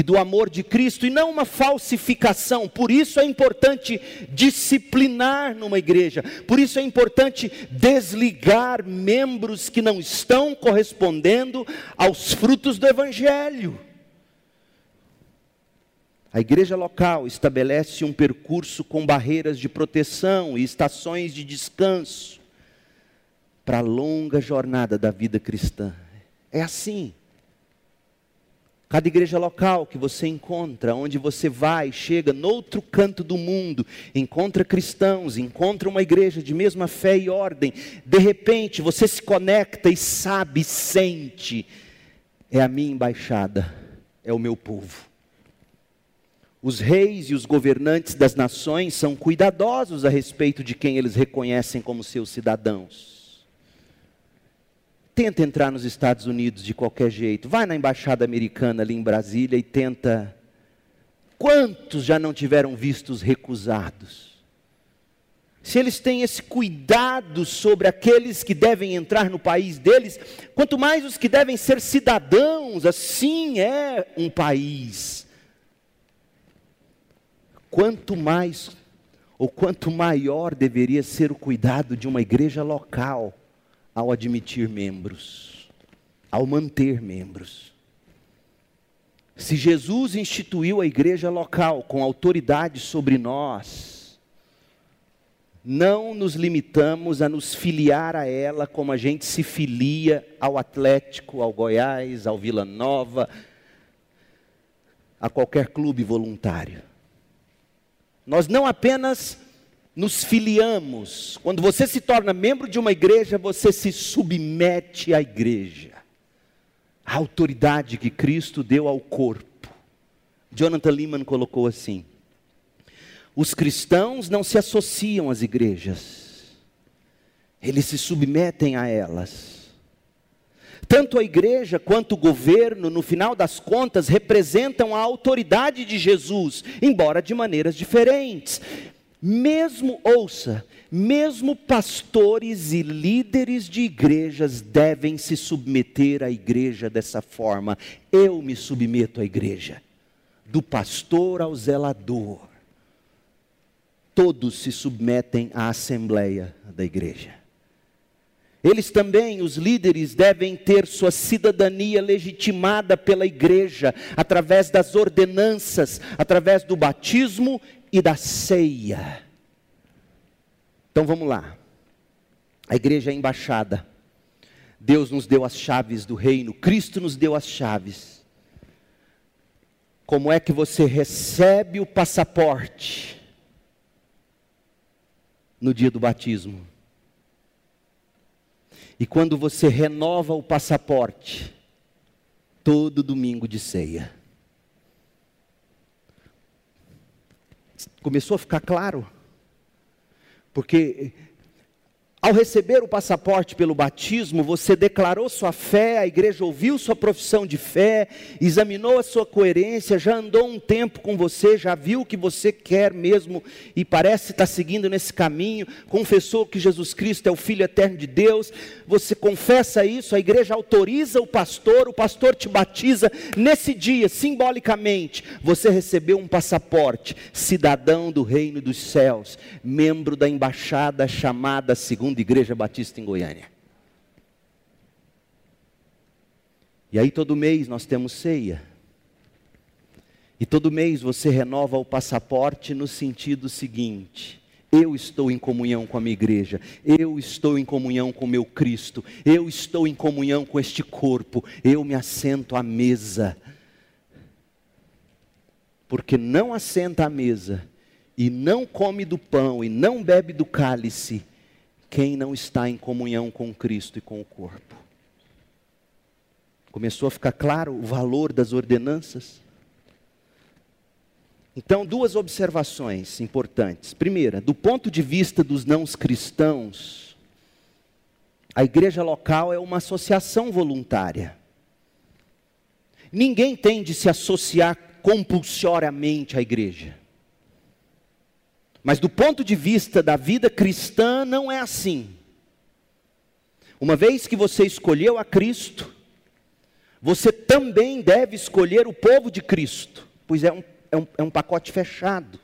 A: e do amor de Cristo e não uma falsificação. Por isso é importante disciplinar numa igreja. Por isso é importante desligar membros que não estão correspondendo aos frutos do evangelho. A igreja local estabelece um percurso com barreiras de proteção e estações de descanso para a longa jornada da vida cristã. É assim. Cada igreja local que você encontra, onde você vai, chega noutro canto do mundo, encontra cristãos, encontra uma igreja de mesma fé e ordem, de repente você se conecta e sabe, sente, é a minha embaixada, é o meu povo. Os reis e os governantes das nações são cuidadosos a respeito de quem eles reconhecem como seus cidadãos. Tenta entrar nos Estados Unidos de qualquer jeito, vai na embaixada americana ali em Brasília e tenta. Quantos já não tiveram vistos recusados? se eles têm esse cuidado sobre aqueles que devem entrar no país deles, quanto mais os que devem ser cidadãos, assim é um país. Quanto mais, ou quanto maior deveria ser o cuidado de uma igreja local ao admitir membros, ao manter membros. Se Jesus instituiu a igreja local com autoridade sobre nós, não nos limitamos a nos filiar a ela como a gente se filia ao Atlético, ao Goiás, ao Vila Nova, a qualquer clube voluntário. Nós não apenas nos filiamos, quando você se torna membro de uma igreja, você se submete à igreja, à autoridade que Cristo deu ao corpo. Jonathan Lehman colocou assim: os cristãos não se associam às igrejas, eles se submetem a elas. Tanto a igreja quanto o governo, no final das contas, representam a autoridade de Jesus, embora de maneiras diferentes. Mesmo, ouça, mesmo pastores e líderes de igrejas devem se submeter à igreja dessa forma. Eu me submeto à igreja, do pastor ao zelador todos se submetem à assembleia da igreja. Eles também, os líderes, devem ter sua cidadania legitimada pela igreja, através das ordenanças, através do batismo e da ceia. Então vamos lá. A igreja é embaixada. Deus nos deu as chaves do reino, Cristo nos deu as chaves. Como é que você recebe o passaporte? no dia do batismo. E quando você renova o passaporte, todo domingo de ceia. Começou a ficar claro? Porque ao receber o passaporte pelo batismo, você declarou sua fé, a igreja ouviu sua profissão de fé, examinou a sua coerência, já andou um tempo com você, já viu o que você quer mesmo e parece estar seguindo nesse caminho, confessou que Jesus Cristo é o Filho eterno de Deus, você confessa isso, a igreja autoriza o pastor, o pastor te batiza, nesse dia, simbolicamente, você recebeu um passaporte, cidadão do reino dos céus, membro da embaixada chamada segundo segunda igreja batista em Goiânia. E aí todo mês nós temos ceia. E todo mês você renova o passaporte no sentido seguinte: eu estou em comunhão com a minha igreja, eu estou em comunhão com meu Cristo, eu estou em comunhão com este corpo, eu me assento à mesa. Porque não assenta à mesa, e não come do pão, e não bebe do cálice, quem não está em comunhão com Cristo e com o corpo. Começou a ficar claro o valor das ordenanças? Então, duas observações importantes. Primeira, do ponto de vista dos não cristãos, a igreja local é uma associação voluntária. Ninguém tem de se associar compulsoriamente à igreja. Mas do ponto de vista da vida cristã, não é assim. Uma vez que você escolheu a Cristo, você também deve escolher o povo de Cristo, pois é um, é um, é um pacote fechado.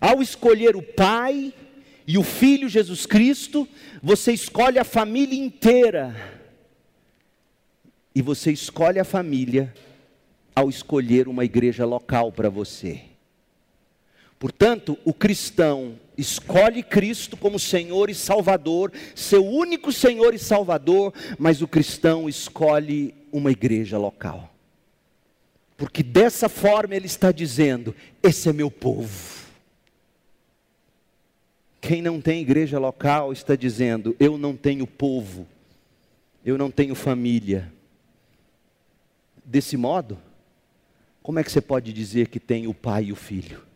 A: Ao escolher o Pai e o Filho Jesus Cristo, você escolhe a família inteira. E você escolhe a família ao escolher uma igreja local para você. Portanto, o cristão escolhe Cristo como Senhor e Salvador, seu único Senhor e Salvador, mas o cristão escolhe uma igreja local. Porque dessa forma ele está dizendo: esse é meu povo. Quem não tem igreja local está dizendo: eu não tenho povo, eu não tenho família. Desse modo, como é que você pode dizer que tem o pai e o filho?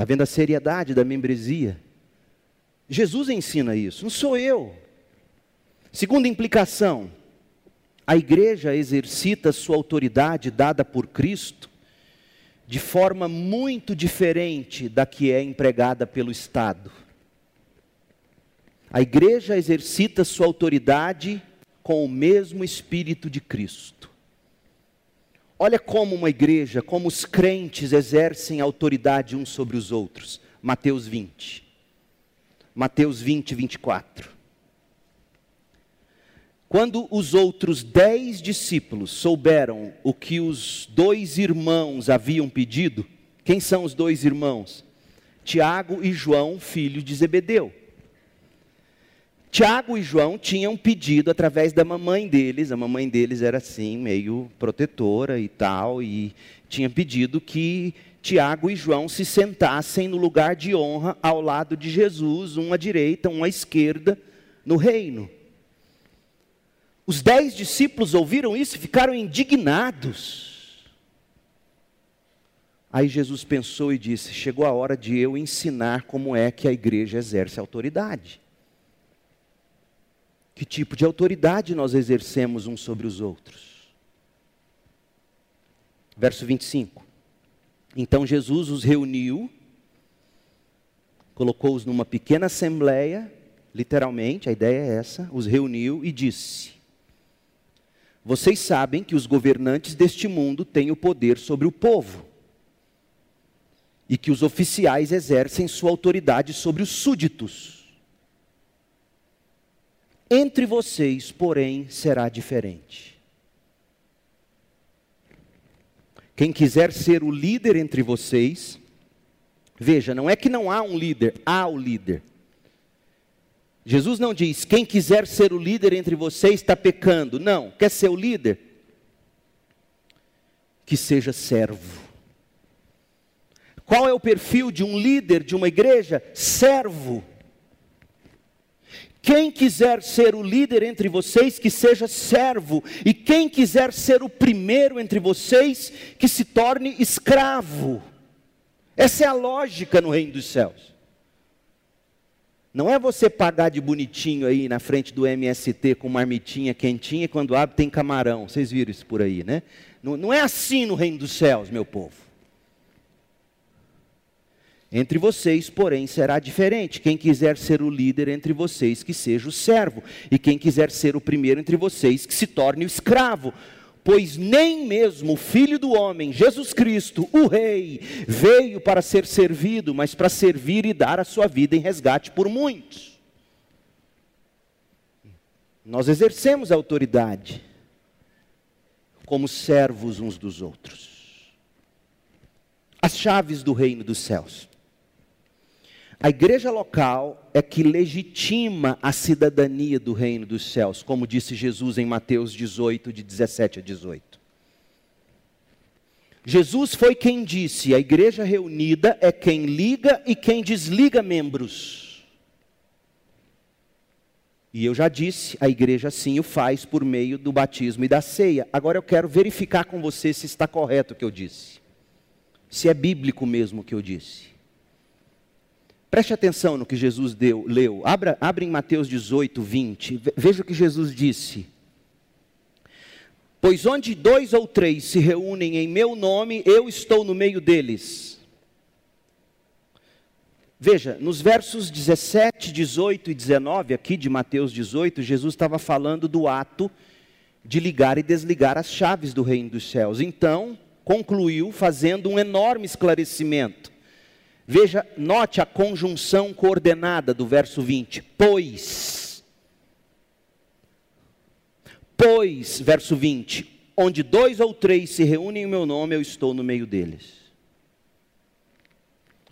A: Está vendo a seriedade da membresia? Jesus ensina isso, não sou eu. Segunda implicação, a igreja exercita sua autoridade dada por Cristo de forma muito diferente da que é empregada pelo Estado. A igreja exercita sua autoridade com o mesmo Espírito de Cristo. Olha como uma igreja, como os crentes exercem autoridade uns sobre os outros. Mateus 20. Mateus 20, 24. Quando os outros dez discípulos souberam o que os dois irmãos haviam pedido, quem são os dois irmãos? Tiago e João, filho de Zebedeu. Tiago e João tinham pedido através da mamãe deles, a mamãe deles era assim, meio protetora e tal, e tinha pedido que Tiago e João se sentassem no lugar de honra ao lado de Jesus, um à direita, um à esquerda, no reino. Os dez discípulos ouviram isso e ficaram indignados. Aí Jesus pensou e disse: Chegou a hora de eu ensinar como é que a igreja exerce autoridade. Que tipo de autoridade nós exercemos uns sobre os outros? Verso 25. Então Jesus os reuniu, colocou-os numa pequena assembleia, literalmente, a ideia é essa, os reuniu e disse: Vocês sabem que os governantes deste mundo têm o poder sobre o povo, e que os oficiais exercem sua autoridade sobre os súditos. Entre vocês, porém, será diferente. Quem quiser ser o líder entre vocês, veja, não é que não há um líder, há o líder. Jesus não diz, quem quiser ser o líder entre vocês está pecando. Não, quer ser o líder? Que seja servo. Qual é o perfil de um líder de uma igreja? Servo. Quem quiser ser o líder entre vocês, que seja servo, e quem quiser ser o primeiro entre vocês, que se torne escravo. Essa é a lógica no reino dos céus. Não é você pagar de bonitinho aí na frente do MST com marmitinha quentinha, quando abre tem camarão. Vocês viram isso por aí, né? Não, não é assim no reino dos céus, meu povo. Entre vocês, porém, será diferente. Quem quiser ser o líder entre vocês, que seja o servo. E quem quiser ser o primeiro entre vocês, que se torne o escravo. Pois nem mesmo o Filho do Homem, Jesus Cristo, o Rei, veio para ser servido, mas para servir e dar a sua vida em resgate por muitos. Nós exercemos a autoridade como servos uns dos outros. As chaves do reino dos céus. A igreja local é que legitima a cidadania do reino dos céus, como disse Jesus em Mateus 18, de 17 a 18. Jesus foi quem disse: a igreja reunida é quem liga e quem desliga membros. E eu já disse, a igreja sim o faz por meio do batismo e da ceia. Agora eu quero verificar com você se está correto o que eu disse. Se é bíblico mesmo o que eu disse. Preste atenção no que Jesus deu, leu. Abra, abra em Mateus 18, 20. Veja o que Jesus disse. Pois onde dois ou três se reúnem em meu nome, eu estou no meio deles. Veja, nos versos 17, 18 e 19, aqui de Mateus 18, Jesus estava falando do ato de ligar e desligar as chaves do reino dos céus. Então, concluiu fazendo um enorme esclarecimento. Veja, note a conjunção coordenada do verso 20. Pois. Pois, verso 20. Onde dois ou três se reúnem em meu nome, eu estou no meio deles.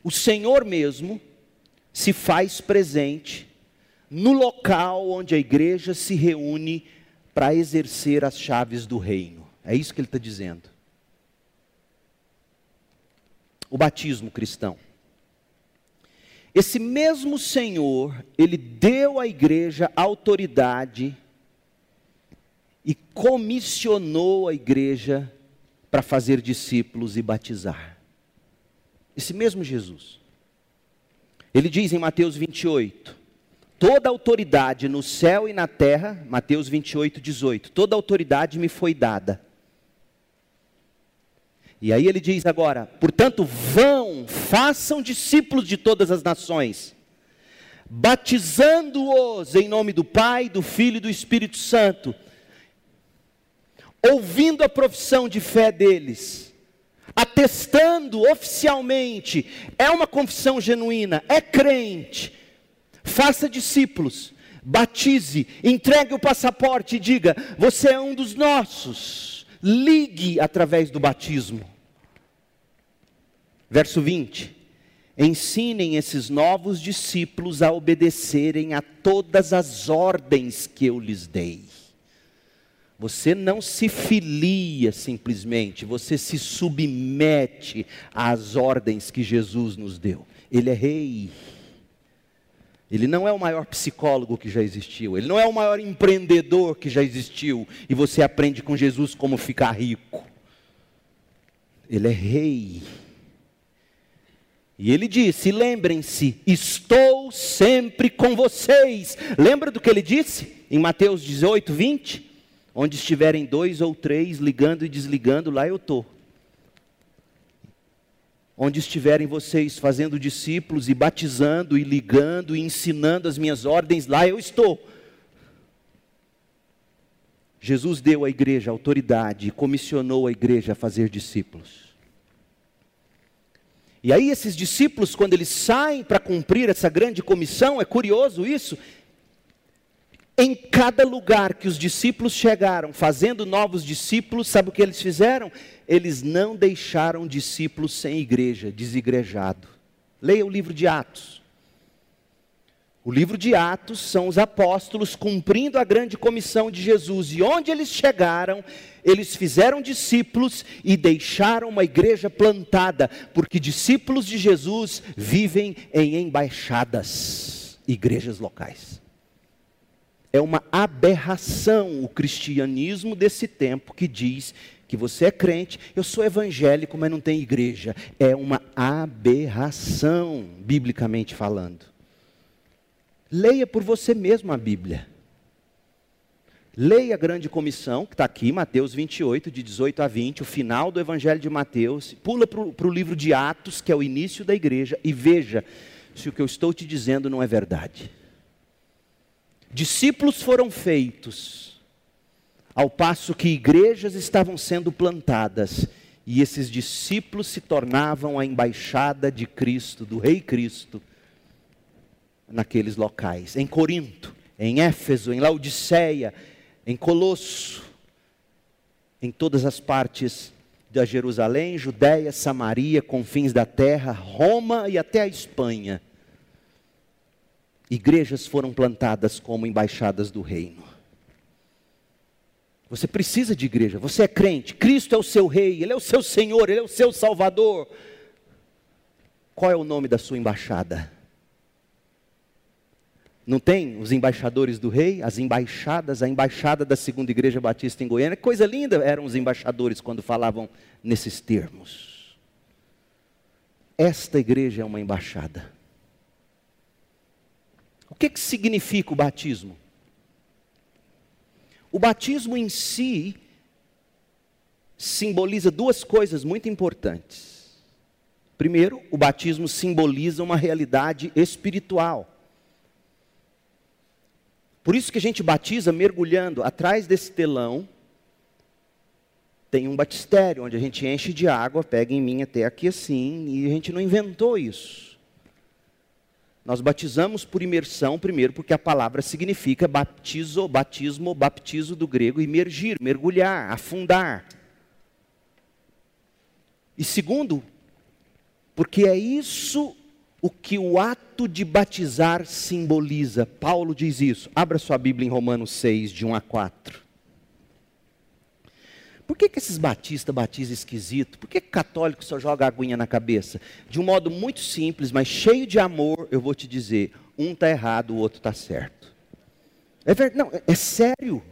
A: O Senhor mesmo se faz presente no local onde a igreja se reúne para exercer as chaves do reino. É isso que ele está dizendo. O batismo cristão. Esse mesmo Senhor, ele deu à igreja autoridade e comissionou a igreja para fazer discípulos e batizar. Esse mesmo Jesus. Ele diz em Mateus 28: Toda autoridade no céu e na terra, Mateus 28, 18: Toda autoridade me foi dada. E aí ele diz agora: portanto, vão, façam discípulos de todas as nações, batizando-os em nome do Pai, do Filho e do Espírito Santo, ouvindo a profissão de fé deles, atestando oficialmente, é uma confissão genuína, é crente, faça discípulos, batize, entregue o passaporte e diga: você é um dos nossos ligue através do batismo. Verso 20: Ensinem esses novos discípulos a obedecerem a todas as ordens que eu lhes dei. Você não se filia simplesmente, você se submete às ordens que Jesus nos deu. Ele é rei. Ele não é o maior psicólogo que já existiu, ele não é o maior empreendedor que já existiu, e você aprende com Jesus como ficar rico. Ele é rei. E ele disse: lembrem-se, estou sempre com vocês. Lembra do que ele disse em Mateus 18, 20? Onde estiverem dois ou três ligando e desligando, lá eu estou onde estiverem vocês fazendo discípulos e batizando e ligando e ensinando as minhas ordens, lá eu estou. Jesus deu à igreja autoridade e comissionou a igreja a fazer discípulos. E aí, esses discípulos, quando eles saem para cumprir essa grande comissão, é curioso isso, em cada lugar que os discípulos chegaram, fazendo novos discípulos, sabe o que eles fizeram? Eles não deixaram discípulos sem igreja, desigrejado. Leia o livro de Atos. O livro de Atos são os apóstolos cumprindo a grande comissão de Jesus, e onde eles chegaram, eles fizeram discípulos e deixaram uma igreja plantada, porque discípulos de Jesus vivem em embaixadas, igrejas locais. É uma aberração o cristianismo desse tempo que diz que você é crente, eu sou evangélico, mas não tem igreja. É uma aberração, biblicamente falando. Leia por você mesmo a Bíblia. Leia a grande comissão, que está aqui, Mateus 28, de 18 a 20, o final do Evangelho de Mateus. Pula para o livro de Atos, que é o início da igreja, e veja se o que eu estou te dizendo não é verdade. Discípulos foram feitos, ao passo que igrejas estavam sendo plantadas, e esses discípulos se tornavam a embaixada de Cristo, do Rei Cristo, naqueles locais, em Corinto, em Éfeso, em Laodiceia, em Colosso, em todas as partes da Jerusalém, Judéia, Samaria, confins da terra, Roma e até a Espanha igrejas foram plantadas como embaixadas do reino. Você precisa de igreja, você é crente, Cristo é o seu rei, Ele é o seu Senhor, Ele é o seu Salvador. Qual é o nome da sua embaixada? Não tem os embaixadores do rei, as embaixadas, a embaixada da segunda igreja batista em Goiânia, coisa linda eram os embaixadores quando falavam nesses termos. Esta igreja é uma embaixada. Que, que significa o batismo? O batismo em si simboliza duas coisas muito importantes. Primeiro, o batismo simboliza uma realidade espiritual. Por isso que a gente batiza mergulhando atrás desse telão. Tem um batistério onde a gente enche de água, pega em mim até aqui assim, e a gente não inventou isso. Nós batizamos por imersão, primeiro, porque a palavra significa batizo, batismo, baptizo do grego, imergir, mergulhar, afundar. E segundo, porque é isso o que o ato de batizar simboliza. Paulo diz isso. Abra sua Bíblia em Romanos 6, de 1 a 4. Por que, que esses batistas batizam esquisito? Por que, que católico só joga aguinha na cabeça? De um modo muito simples, mas cheio de amor, eu vou te dizer: um está errado, o outro está certo. É verdade, não, é, é sério.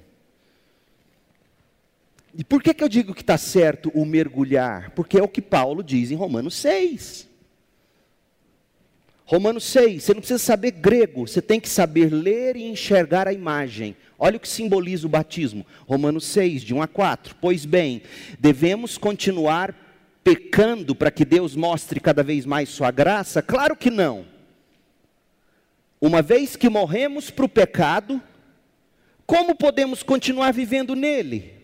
A: E por que, que eu digo que está certo o mergulhar? Porque é o que Paulo diz em Romanos 6. Romanos 6, você não precisa saber grego, você tem que saber ler e enxergar a imagem. Olha o que simboliza o batismo. Romanos 6, de 1 a 4. Pois bem, devemos continuar pecando para que Deus mostre cada vez mais Sua graça? Claro que não. Uma vez que morremos para o pecado, como podemos continuar vivendo nele?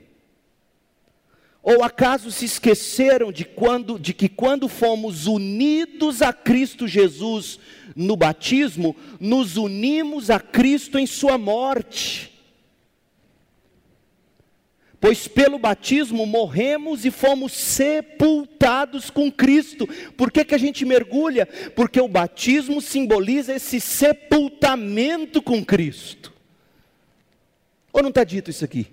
A: Ou acaso se esqueceram de, quando, de que quando fomos unidos a Cristo Jesus no batismo, nos unimos a Cristo em Sua morte? Pois pelo batismo morremos e fomos sepultados com Cristo. Por que, que a gente mergulha? Porque o batismo simboliza esse sepultamento com Cristo. Ou não está dito isso aqui?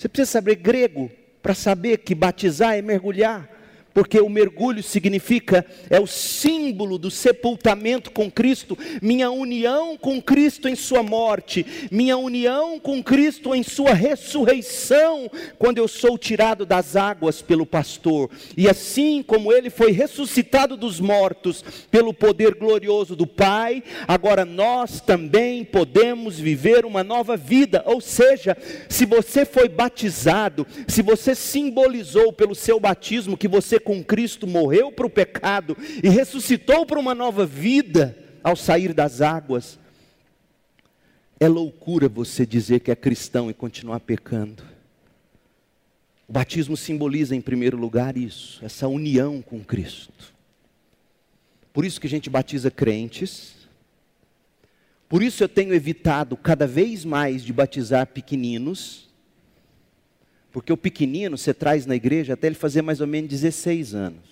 A: Você precisa saber grego para saber que batizar é mergulhar porque o mergulho significa, é o símbolo do sepultamento com Cristo, minha união com Cristo em Sua morte, minha união com Cristo em Sua ressurreição, quando eu sou tirado das águas pelo pastor, e assim como Ele foi ressuscitado dos mortos pelo poder glorioso do Pai, agora nós também podemos viver uma nova vida, ou seja, se você foi batizado, se você simbolizou pelo seu batismo que você com Cristo morreu para o pecado e ressuscitou para uma nova vida ao sair das águas. É loucura você dizer que é cristão e continuar pecando. O batismo simboliza, em primeiro lugar, isso, essa união com Cristo. Por isso que a gente batiza crentes. Por isso eu tenho evitado cada vez mais de batizar pequeninos porque o pequenino você traz na igreja até ele fazer mais ou menos 16 anos.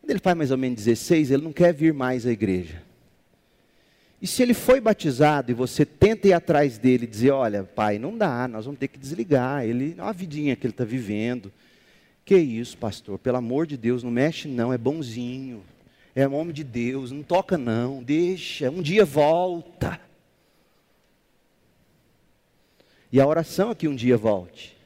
A: Quando ele faz mais ou menos 16, ele não quer vir mais à igreja. E se ele foi batizado e você tenta ir atrás dele e dizer: Olha, pai, não dá, nós vamos ter que desligar. Ele, é uma vidinha que ele está vivendo. Que isso, pastor? Pelo amor de Deus, não mexe não, é bonzinho. É homem de Deus, não toca não, deixa, um dia volta. E a oração é que um dia volte.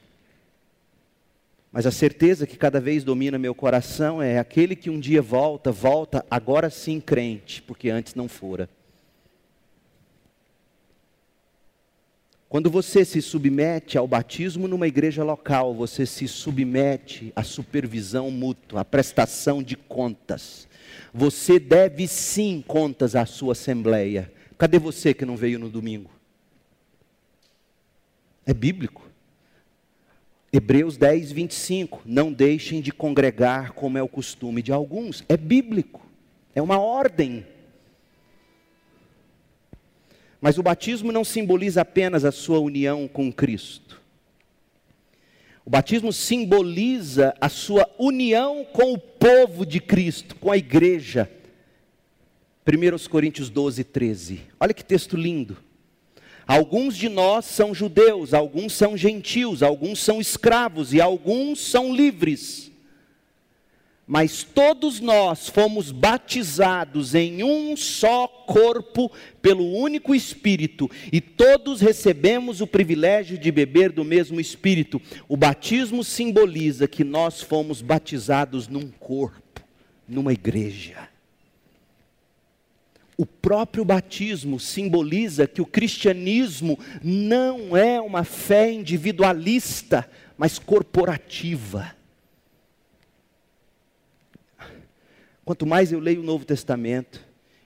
A: Mas a certeza que cada vez domina meu coração é aquele que um dia volta, volta agora sim crente, porque antes não fora. Quando você se submete ao batismo numa igreja local, você se submete à supervisão mútua, à prestação de contas. Você deve sim contas à sua assembleia. Cadê você que não veio no domingo? É bíblico. Hebreus 10, 25. Não deixem de congregar como é o costume de alguns. É bíblico. É uma ordem. Mas o batismo não simboliza apenas a sua união com Cristo. O batismo simboliza a sua união com o povo de Cristo, com a igreja. 1 Coríntios 12, 13. Olha que texto lindo. Alguns de nós são judeus, alguns são gentios, alguns são escravos e alguns são livres. Mas todos nós fomos batizados em um só corpo pelo único Espírito, e todos recebemos o privilégio de beber do mesmo Espírito. O batismo simboliza que nós fomos batizados num corpo, numa igreja. O próprio batismo simboliza que o cristianismo não é uma fé individualista, mas corporativa. Quanto mais eu leio o Novo Testamento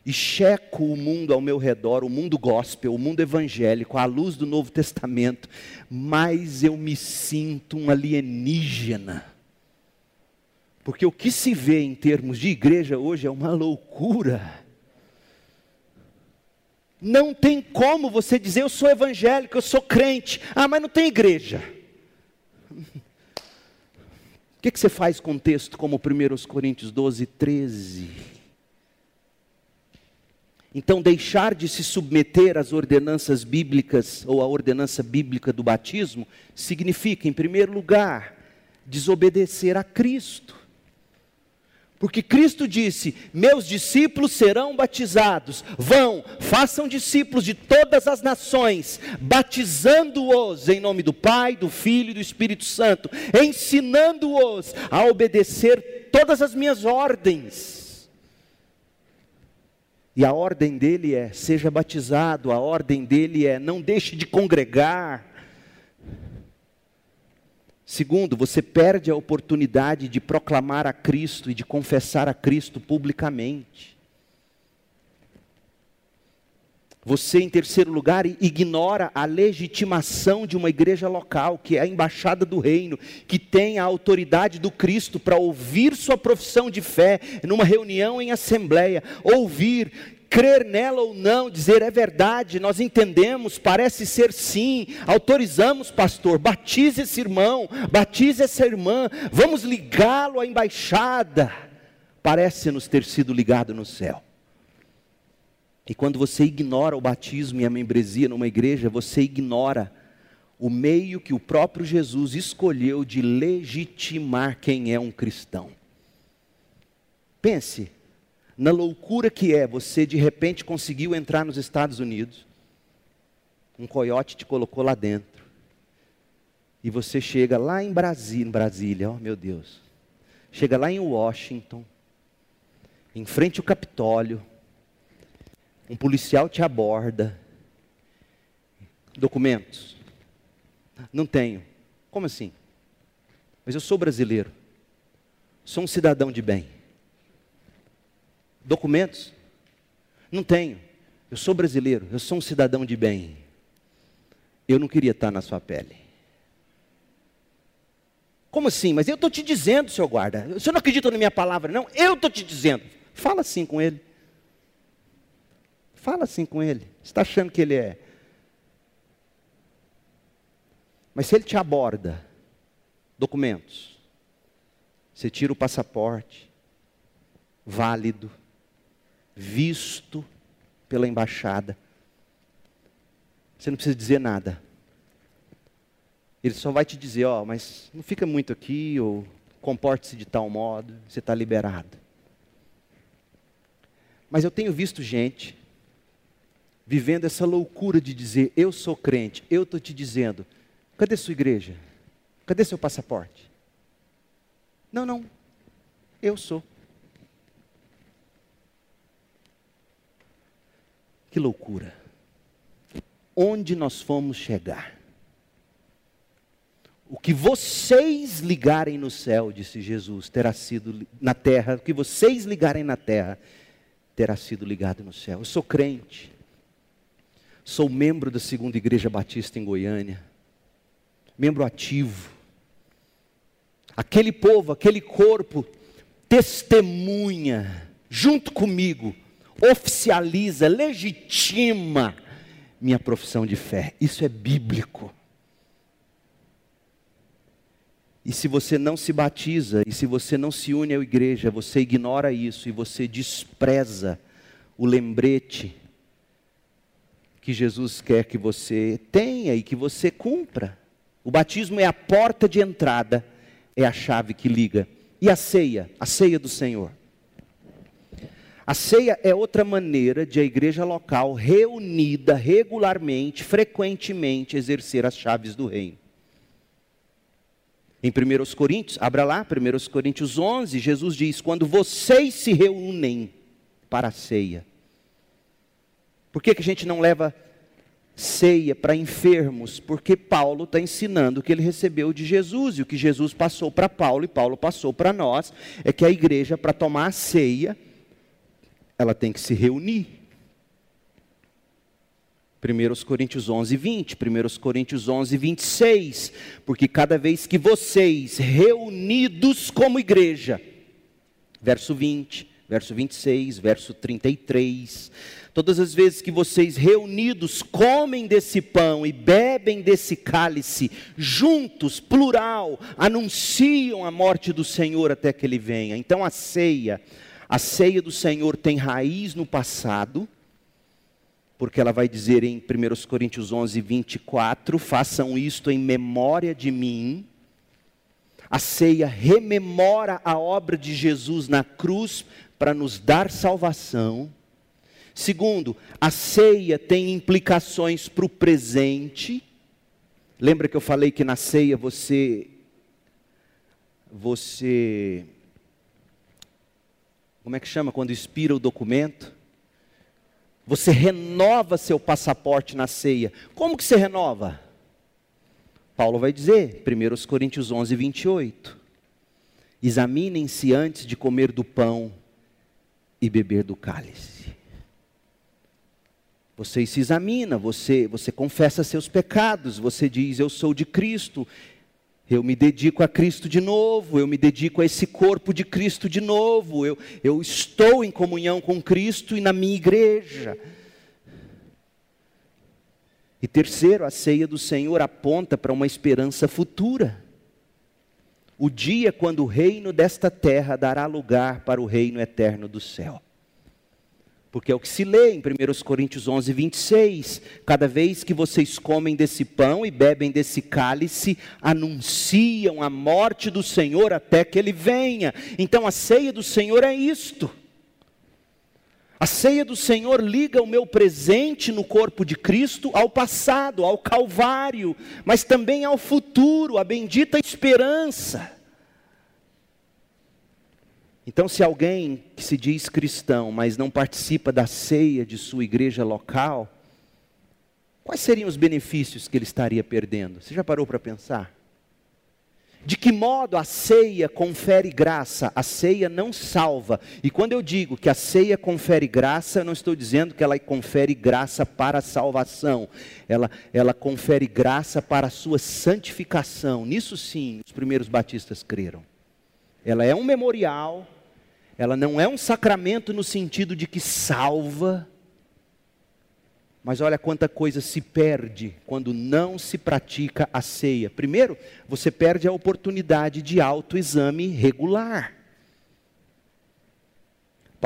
A: e checo o mundo ao meu redor, o mundo gospel, o mundo evangélico, à luz do Novo Testamento, mais eu me sinto um alienígena. Porque o que se vê em termos de igreja hoje é uma loucura. Não tem como você dizer eu sou evangélico, eu sou crente. Ah, mas não tem igreja. O que, que você faz com um texto como 1 Coríntios 12, 13? Então, deixar de se submeter às ordenanças bíblicas ou à ordenança bíblica do batismo significa, em primeiro lugar, desobedecer a Cristo. Porque Cristo disse: Meus discípulos serão batizados. Vão, façam discípulos de todas as nações, batizando-os em nome do Pai, do Filho e do Espírito Santo, ensinando-os a obedecer todas as minhas ordens. E a ordem dele é: seja batizado, a ordem dele é: não deixe de congregar Segundo, você perde a oportunidade de proclamar a Cristo e de confessar a Cristo publicamente. Você, em terceiro lugar, ignora a legitimação de uma igreja local, que é a embaixada do reino, que tem a autoridade do Cristo para ouvir sua profissão de fé numa reunião em assembleia, ouvir crer nela ou não, dizer é verdade, nós entendemos, parece ser sim, autorizamos, pastor, batize esse irmão, batize essa irmã, vamos ligá-lo à embaixada. Parece-nos ter sido ligado no céu. E quando você ignora o batismo e a membresia numa igreja, você ignora o meio que o próprio Jesus escolheu de legitimar quem é um cristão. Pense, na loucura que é você de repente conseguiu entrar nos Estados Unidos, um coiote te colocou lá dentro, e você chega lá em Brasília, em Brasília, oh meu Deus, chega lá em Washington, em frente ao Capitólio, um policial te aborda, documentos, não tenho, como assim? Mas eu sou brasileiro, sou um cidadão de bem. Documentos? Não tenho. Eu sou brasileiro, eu sou um cidadão de bem. Eu não queria estar na sua pele. Como assim? Mas eu estou te dizendo, senhor guarda. Senhor não acredita na minha palavra, não? Eu estou te dizendo. Fala assim com ele. Fala assim com ele. Você está achando que ele é. Mas se ele te aborda, documentos, você tira o passaporte, válido, visto pela embaixada. Você não precisa dizer nada. Ele só vai te dizer, ó, oh, mas não fica muito aqui, ou comporte-se de tal modo, você está liberado. Mas eu tenho visto gente vivendo essa loucura de dizer, eu sou crente, eu estou te dizendo, cadê sua igreja? Cadê seu passaporte? Não, não, eu sou. Que loucura. Onde nós fomos chegar? O que vocês ligarem no céu, disse Jesus, terá sido na terra, o que vocês ligarem na terra, terá sido ligado no céu. Eu sou crente, sou membro da Segunda Igreja Batista em Goiânia, membro ativo. Aquele povo, aquele corpo, testemunha, junto comigo, oficializa, legitima minha profissão de fé. Isso é bíblico. E se você não se batiza, e se você não se une à igreja, você ignora isso e você despreza o lembrete que Jesus quer que você tenha e que você cumpra. O batismo é a porta de entrada, é a chave que liga. E a ceia, a ceia do Senhor. A ceia é outra maneira de a igreja local, reunida regularmente, frequentemente, exercer as chaves do reino. Em 1 Coríntios, abra lá, 1 Coríntios 11, Jesus diz: Quando vocês se reúnem para a ceia. Por que, que a gente não leva ceia para enfermos? Porque Paulo está ensinando o que ele recebeu de Jesus, e o que Jesus passou para Paulo e Paulo passou para nós, é que a igreja, para tomar a ceia, ela tem que se reunir. 1 Coríntios 11, 20, 1 Coríntios 11, 26, porque cada vez que vocês, reunidos como igreja, verso 20, verso 26, verso 33, todas as vezes que vocês reunidos comem desse pão e bebem desse cálice, juntos, plural, anunciam a morte do Senhor até que ele venha. Então a ceia, a ceia do Senhor tem raiz no passado, porque ela vai dizer em 1 Coríntios 11, 24: façam isto em memória de mim. A ceia rememora a obra de Jesus na cruz para nos dar salvação. Segundo, a ceia tem implicações para o presente. Lembra que eu falei que na ceia você você como é que chama quando expira o documento? Você renova seu passaporte na ceia. Como que você renova? Paulo vai dizer, 1 Coríntios 11, 28. Examinem-se antes de comer do pão e beber do cálice. Você se examina, você, você confessa seus pecados, você diz: Eu sou de Cristo, eu me dedico a Cristo de novo, eu me dedico a esse corpo de Cristo de novo, eu, eu estou em comunhão com Cristo e na minha igreja. E terceiro, a ceia do Senhor aponta para uma esperança futura. O dia quando o reino desta terra dará lugar para o reino eterno do céu. Porque é o que se lê em 1 Coríntios 11, 26. Cada vez que vocês comem desse pão e bebem desse cálice, anunciam a morte do Senhor até que ele venha. Então a ceia do Senhor é isto. A ceia do Senhor liga o meu presente no corpo de Cristo ao passado, ao Calvário, mas também ao futuro, à bendita esperança. Então, se alguém que se diz cristão, mas não participa da ceia de sua igreja local, quais seriam os benefícios que ele estaria perdendo? Você já parou para pensar? De que modo a ceia confere graça? A ceia não salva. E quando eu digo que a ceia confere graça, eu não estou dizendo que ela confere graça para a salvação. Ela, ela confere graça para a sua santificação. Nisso sim, os primeiros batistas creram. Ela é um memorial ela não é um sacramento no sentido de que salva, mas olha quanta coisa se perde quando não se pratica a ceia. Primeiro, você perde a oportunidade de autoexame regular.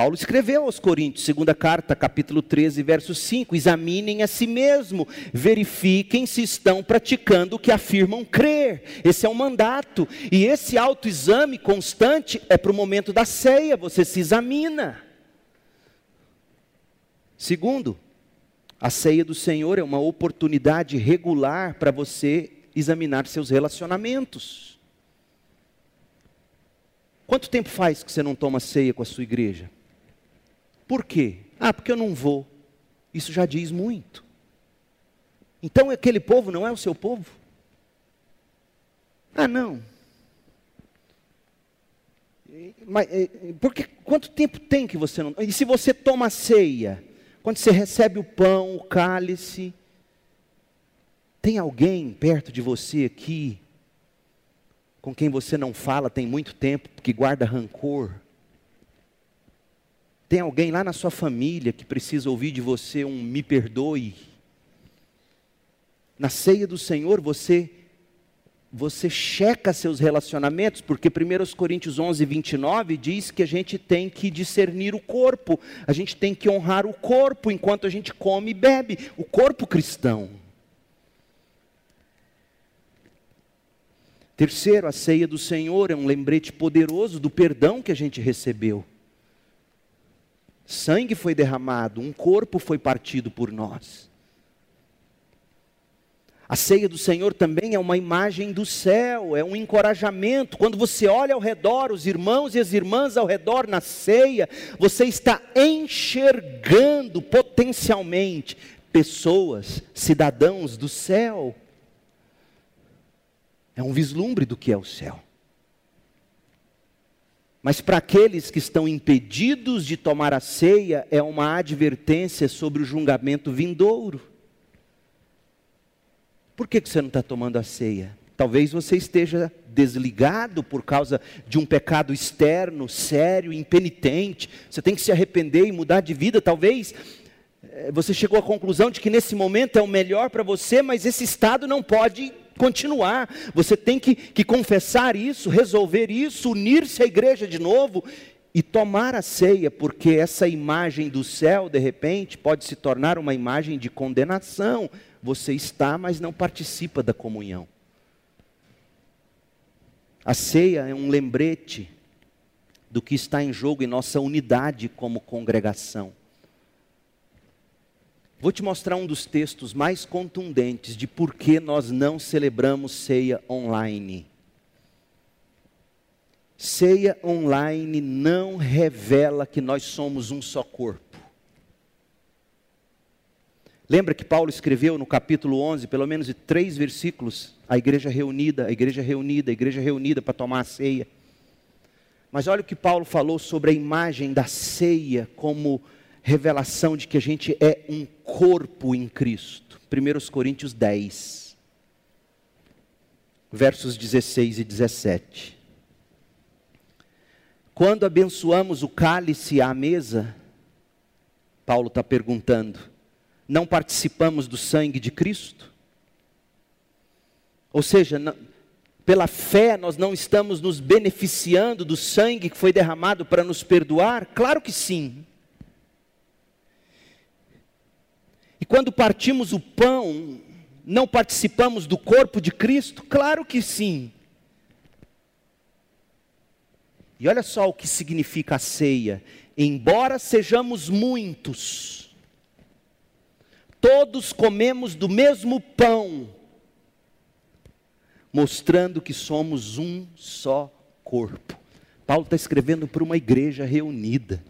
A: Paulo escreveu aos Coríntios, segunda carta, capítulo 13, verso 5: examinem a si mesmo, verifiquem se estão praticando o que afirmam crer. Esse é um mandato, e esse autoexame constante é para o momento da ceia, você se examina. Segundo, a ceia do Senhor é uma oportunidade regular para você examinar seus relacionamentos. Quanto tempo faz que você não toma ceia com a sua igreja? Por quê? Ah, porque eu não vou. Isso já diz muito. Então aquele povo não é o seu povo? Ah, não. Mas, porque quanto tempo tem que você não. E se você toma ceia, quando você recebe o pão, o cálice, tem alguém perto de você aqui com quem você não fala tem muito tempo, que guarda rancor? Tem alguém lá na sua família que precisa ouvir de você um me perdoe? Na ceia do Senhor você você checa seus relacionamentos, porque 1 Coríntios 11, 29 diz que a gente tem que discernir o corpo, a gente tem que honrar o corpo enquanto a gente come e bebe, o corpo cristão. Terceiro, a ceia do Senhor é um lembrete poderoso do perdão que a gente recebeu sangue foi derramado, um corpo foi partido por nós. A ceia do Senhor também é uma imagem do céu, é um encorajamento. Quando você olha ao redor, os irmãos e as irmãs ao redor na ceia, você está enxergando potencialmente pessoas, cidadãos do céu. É um vislumbre do que é o céu. Mas para aqueles que estão impedidos de tomar a ceia, é uma advertência sobre o julgamento vindouro. Por que, você não está tomando a ceia? Talvez você esteja desligado por causa de um pecado externo, sério, impenitente. Você tem que se arrepender e mudar de vida. Talvez eh, você chegou à conclusão de que nesse momento é o melhor para você, mas esse estado não pode continuar. Você tem que, que confessar isso, resolver isso, unir-se à igreja de novo e tomar a ceia, porque essa imagem do céu, de repente, pode se tornar uma imagem de condenação. Você está, mas não participa da comunhão. A ceia é um lembrete do que está em jogo em nossa unidade como congregação. Vou te mostrar um dos textos mais contundentes de por que nós não celebramos ceia online. Ceia online não revela que nós somos um só corpo. Lembra que Paulo escreveu no capítulo 11, pelo menos de três versículos, a igreja reunida, a igreja reunida, a igreja reunida para tomar a ceia. Mas olha o que Paulo falou sobre a imagem da ceia como revelação de que a gente é um corpo em Cristo. 1 Coríntios 10, versos 16 e 17. Quando abençoamos o cálice à mesa, Paulo está perguntando, não participamos do sangue de Cristo? Ou seja, não, pela fé nós não estamos nos beneficiando do sangue que foi derramado para nos perdoar? Claro que sim. E quando partimos o pão, não participamos do corpo de Cristo? Claro que sim. E olha só o que significa a ceia. Embora sejamos muitos, todos comemos do mesmo pão, mostrando que somos um só corpo. Paulo está escrevendo para uma igreja reunida.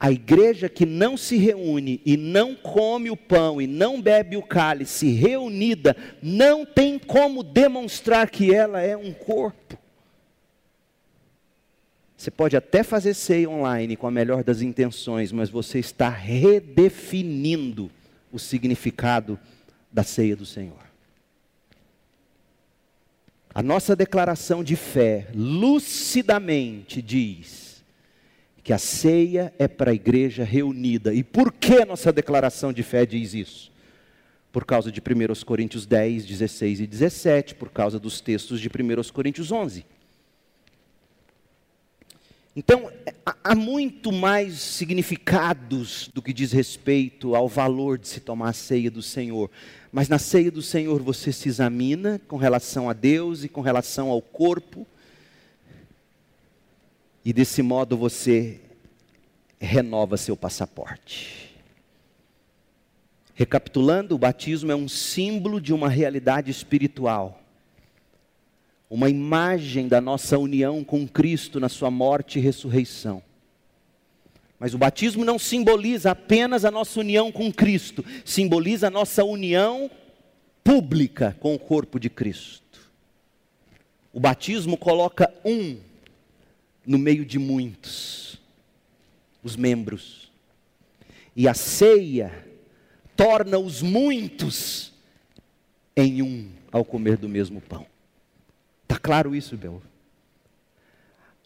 A: A igreja que não se reúne e não come o pão e não bebe o cálice, reunida, não tem como demonstrar que ela é um corpo. Você pode até fazer ceia online com a melhor das intenções, mas você está redefinindo o significado da ceia do Senhor. A nossa declaração de fé lucidamente diz que a ceia é para a igreja reunida. E por que nossa declaração de fé diz isso? Por causa de 1 Coríntios 10, 16 e 17, por causa dos textos de 1 Coríntios 11. Então, há muito mais significados do que diz respeito ao valor de se tomar a ceia do Senhor. Mas na ceia do Senhor você se examina com relação a Deus e com relação ao corpo, e desse modo você renova seu passaporte. Recapitulando, o batismo é um símbolo de uma realidade espiritual uma imagem da nossa união com Cristo na sua morte e ressurreição. Mas o batismo não simboliza apenas a nossa união com Cristo, simboliza a nossa união pública com o corpo de Cristo. O batismo coloca um no meio de muitos, os membros. E a ceia torna os muitos em um ao comer do mesmo pão. Está claro isso, Bel?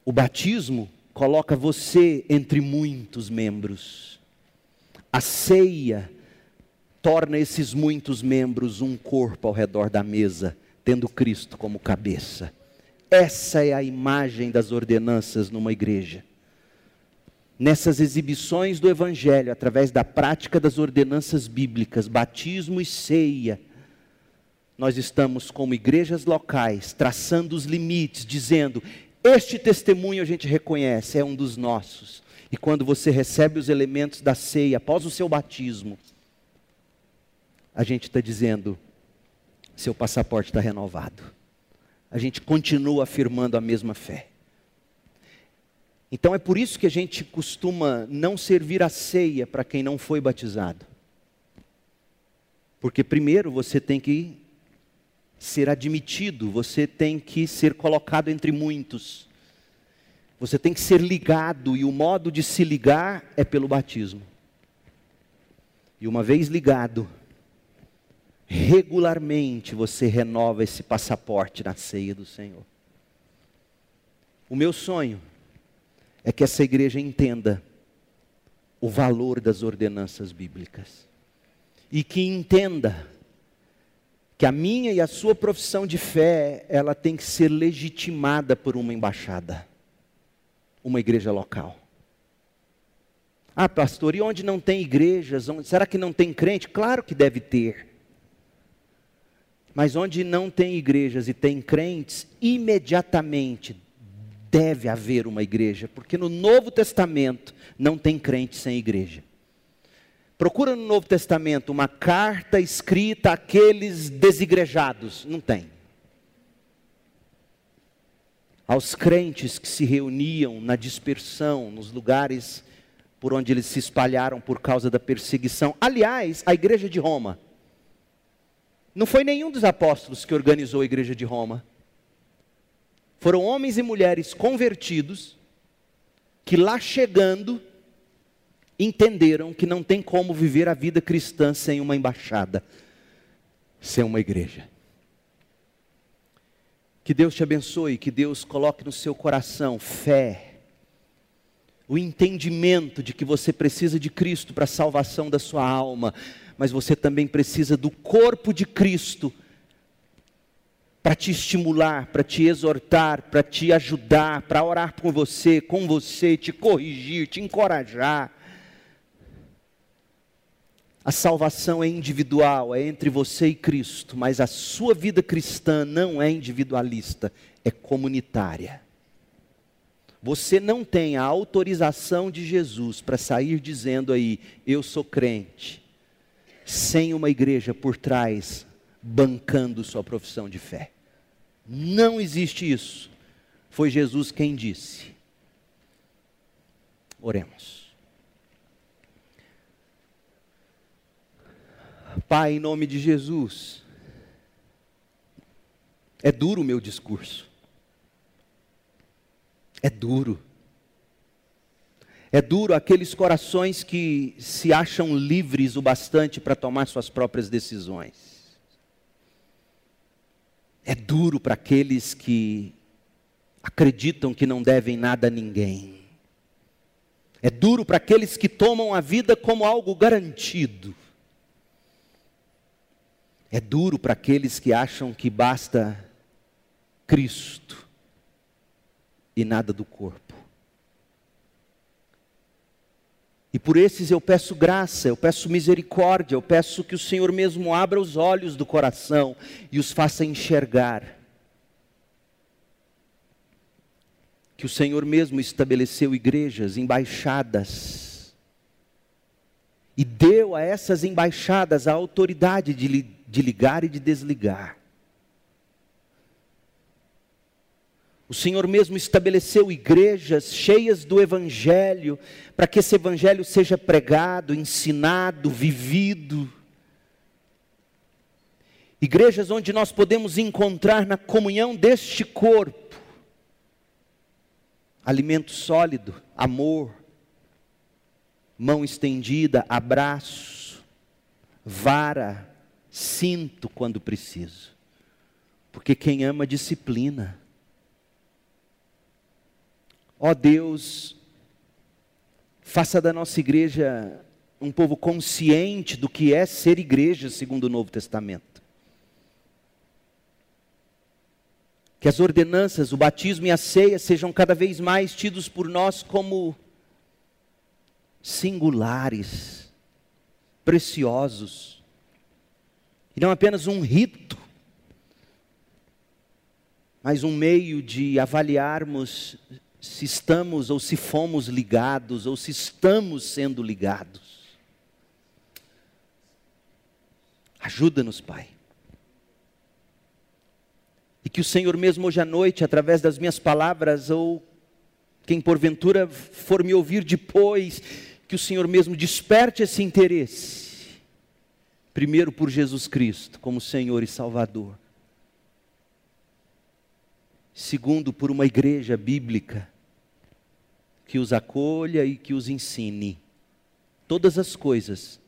A: O batismo coloca você entre muitos membros. A ceia torna esses muitos membros um corpo ao redor da mesa, tendo Cristo como cabeça. Essa é a imagem das ordenanças numa igreja. Nessas exibições do Evangelho, através da prática das ordenanças bíblicas, batismo e ceia, nós estamos como igrejas locais traçando os limites, dizendo: este testemunho a gente reconhece, é um dos nossos. E quando você recebe os elementos da ceia após o seu batismo, a gente está dizendo: seu passaporte está renovado. A gente continua afirmando a mesma fé. Então é por isso que a gente costuma não servir a ceia para quem não foi batizado. Porque primeiro você tem que ser admitido, você tem que ser colocado entre muitos. Você tem que ser ligado, e o modo de se ligar é pelo batismo. E uma vez ligado, regularmente você renova esse passaporte na ceia do Senhor. O meu sonho é que essa igreja entenda o valor das ordenanças bíblicas e que entenda que a minha e a sua profissão de fé, ela tem que ser legitimada por uma embaixada, uma igreja local. Ah, pastor, e onde não tem igrejas? Onde, será que não tem crente? Claro que deve ter. Mas onde não tem igrejas e tem crentes, imediatamente deve haver uma igreja, porque no Novo Testamento não tem crente sem igreja. Procura no Novo Testamento uma carta escrita àqueles desigrejados, não tem. Aos crentes que se reuniam na dispersão, nos lugares por onde eles se espalharam por causa da perseguição. Aliás, a igreja de Roma, não foi nenhum dos apóstolos que organizou a igreja de Roma. Foram homens e mulheres convertidos que lá chegando entenderam que não tem como viver a vida cristã sem uma embaixada, sem uma igreja. Que Deus te abençoe, que Deus coloque no seu coração fé, o entendimento de que você precisa de Cristo para a salvação da sua alma, mas você também precisa do corpo de Cristo para te estimular, para te exortar, para te ajudar, para orar por você, com você, te corrigir, te encorajar. A salvação é individual, é entre você e Cristo, mas a sua vida cristã não é individualista, é comunitária. Você não tem a autorização de Jesus para sair dizendo aí, eu sou crente, sem uma igreja por trás bancando sua profissão de fé. Não existe isso. Foi Jesus quem disse. Oremos. Pai, em nome de Jesus, é duro o meu discurso. É duro. É duro aqueles corações que se acham livres o bastante para tomar suas próprias decisões. É duro para aqueles que acreditam que não devem nada a ninguém. É duro para aqueles que tomam a vida como algo garantido. É duro para aqueles que acham que basta Cristo e nada do corpo. E por esses eu peço graça, eu peço misericórdia, eu peço que o Senhor mesmo abra os olhos do coração e os faça enxergar. Que o Senhor mesmo estabeleceu igrejas, embaixadas, e deu a essas embaixadas a autoridade de, de ligar e de desligar. O Senhor mesmo estabeleceu igrejas cheias do Evangelho, para que esse Evangelho seja pregado, ensinado, vivido. Igrejas onde nós podemos encontrar na comunhão deste corpo alimento sólido, amor, mão estendida, abraço, vara, cinto quando preciso. Porque quem ama disciplina. Ó oh Deus, faça da nossa igreja um povo consciente do que é ser igreja segundo o Novo Testamento. Que as ordenanças, o batismo e a ceia sejam cada vez mais tidos por nós como singulares, preciosos, e não apenas um rito, mas um meio de avaliarmos se estamos ou se fomos ligados ou se estamos sendo ligados. Ajuda-nos, Pai. E que o Senhor mesmo hoje à noite, através das minhas palavras, ou quem porventura for me ouvir depois, que o Senhor mesmo desperte esse interesse. Primeiro por Jesus Cristo, como Senhor e Salvador. Segundo, por uma igreja bíblica que os acolha e que os ensine todas as coisas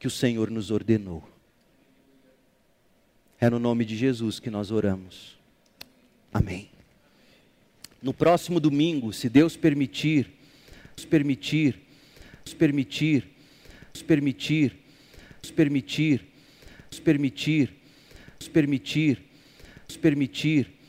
A: que o Senhor nos ordenou. É no nome de Jesus que nós oramos. Amém. No próximo domingo, se Deus permitir, nos permitir, nos permitir, nos permitir, nos permitir, nos permitir, nos permitir, nos permitir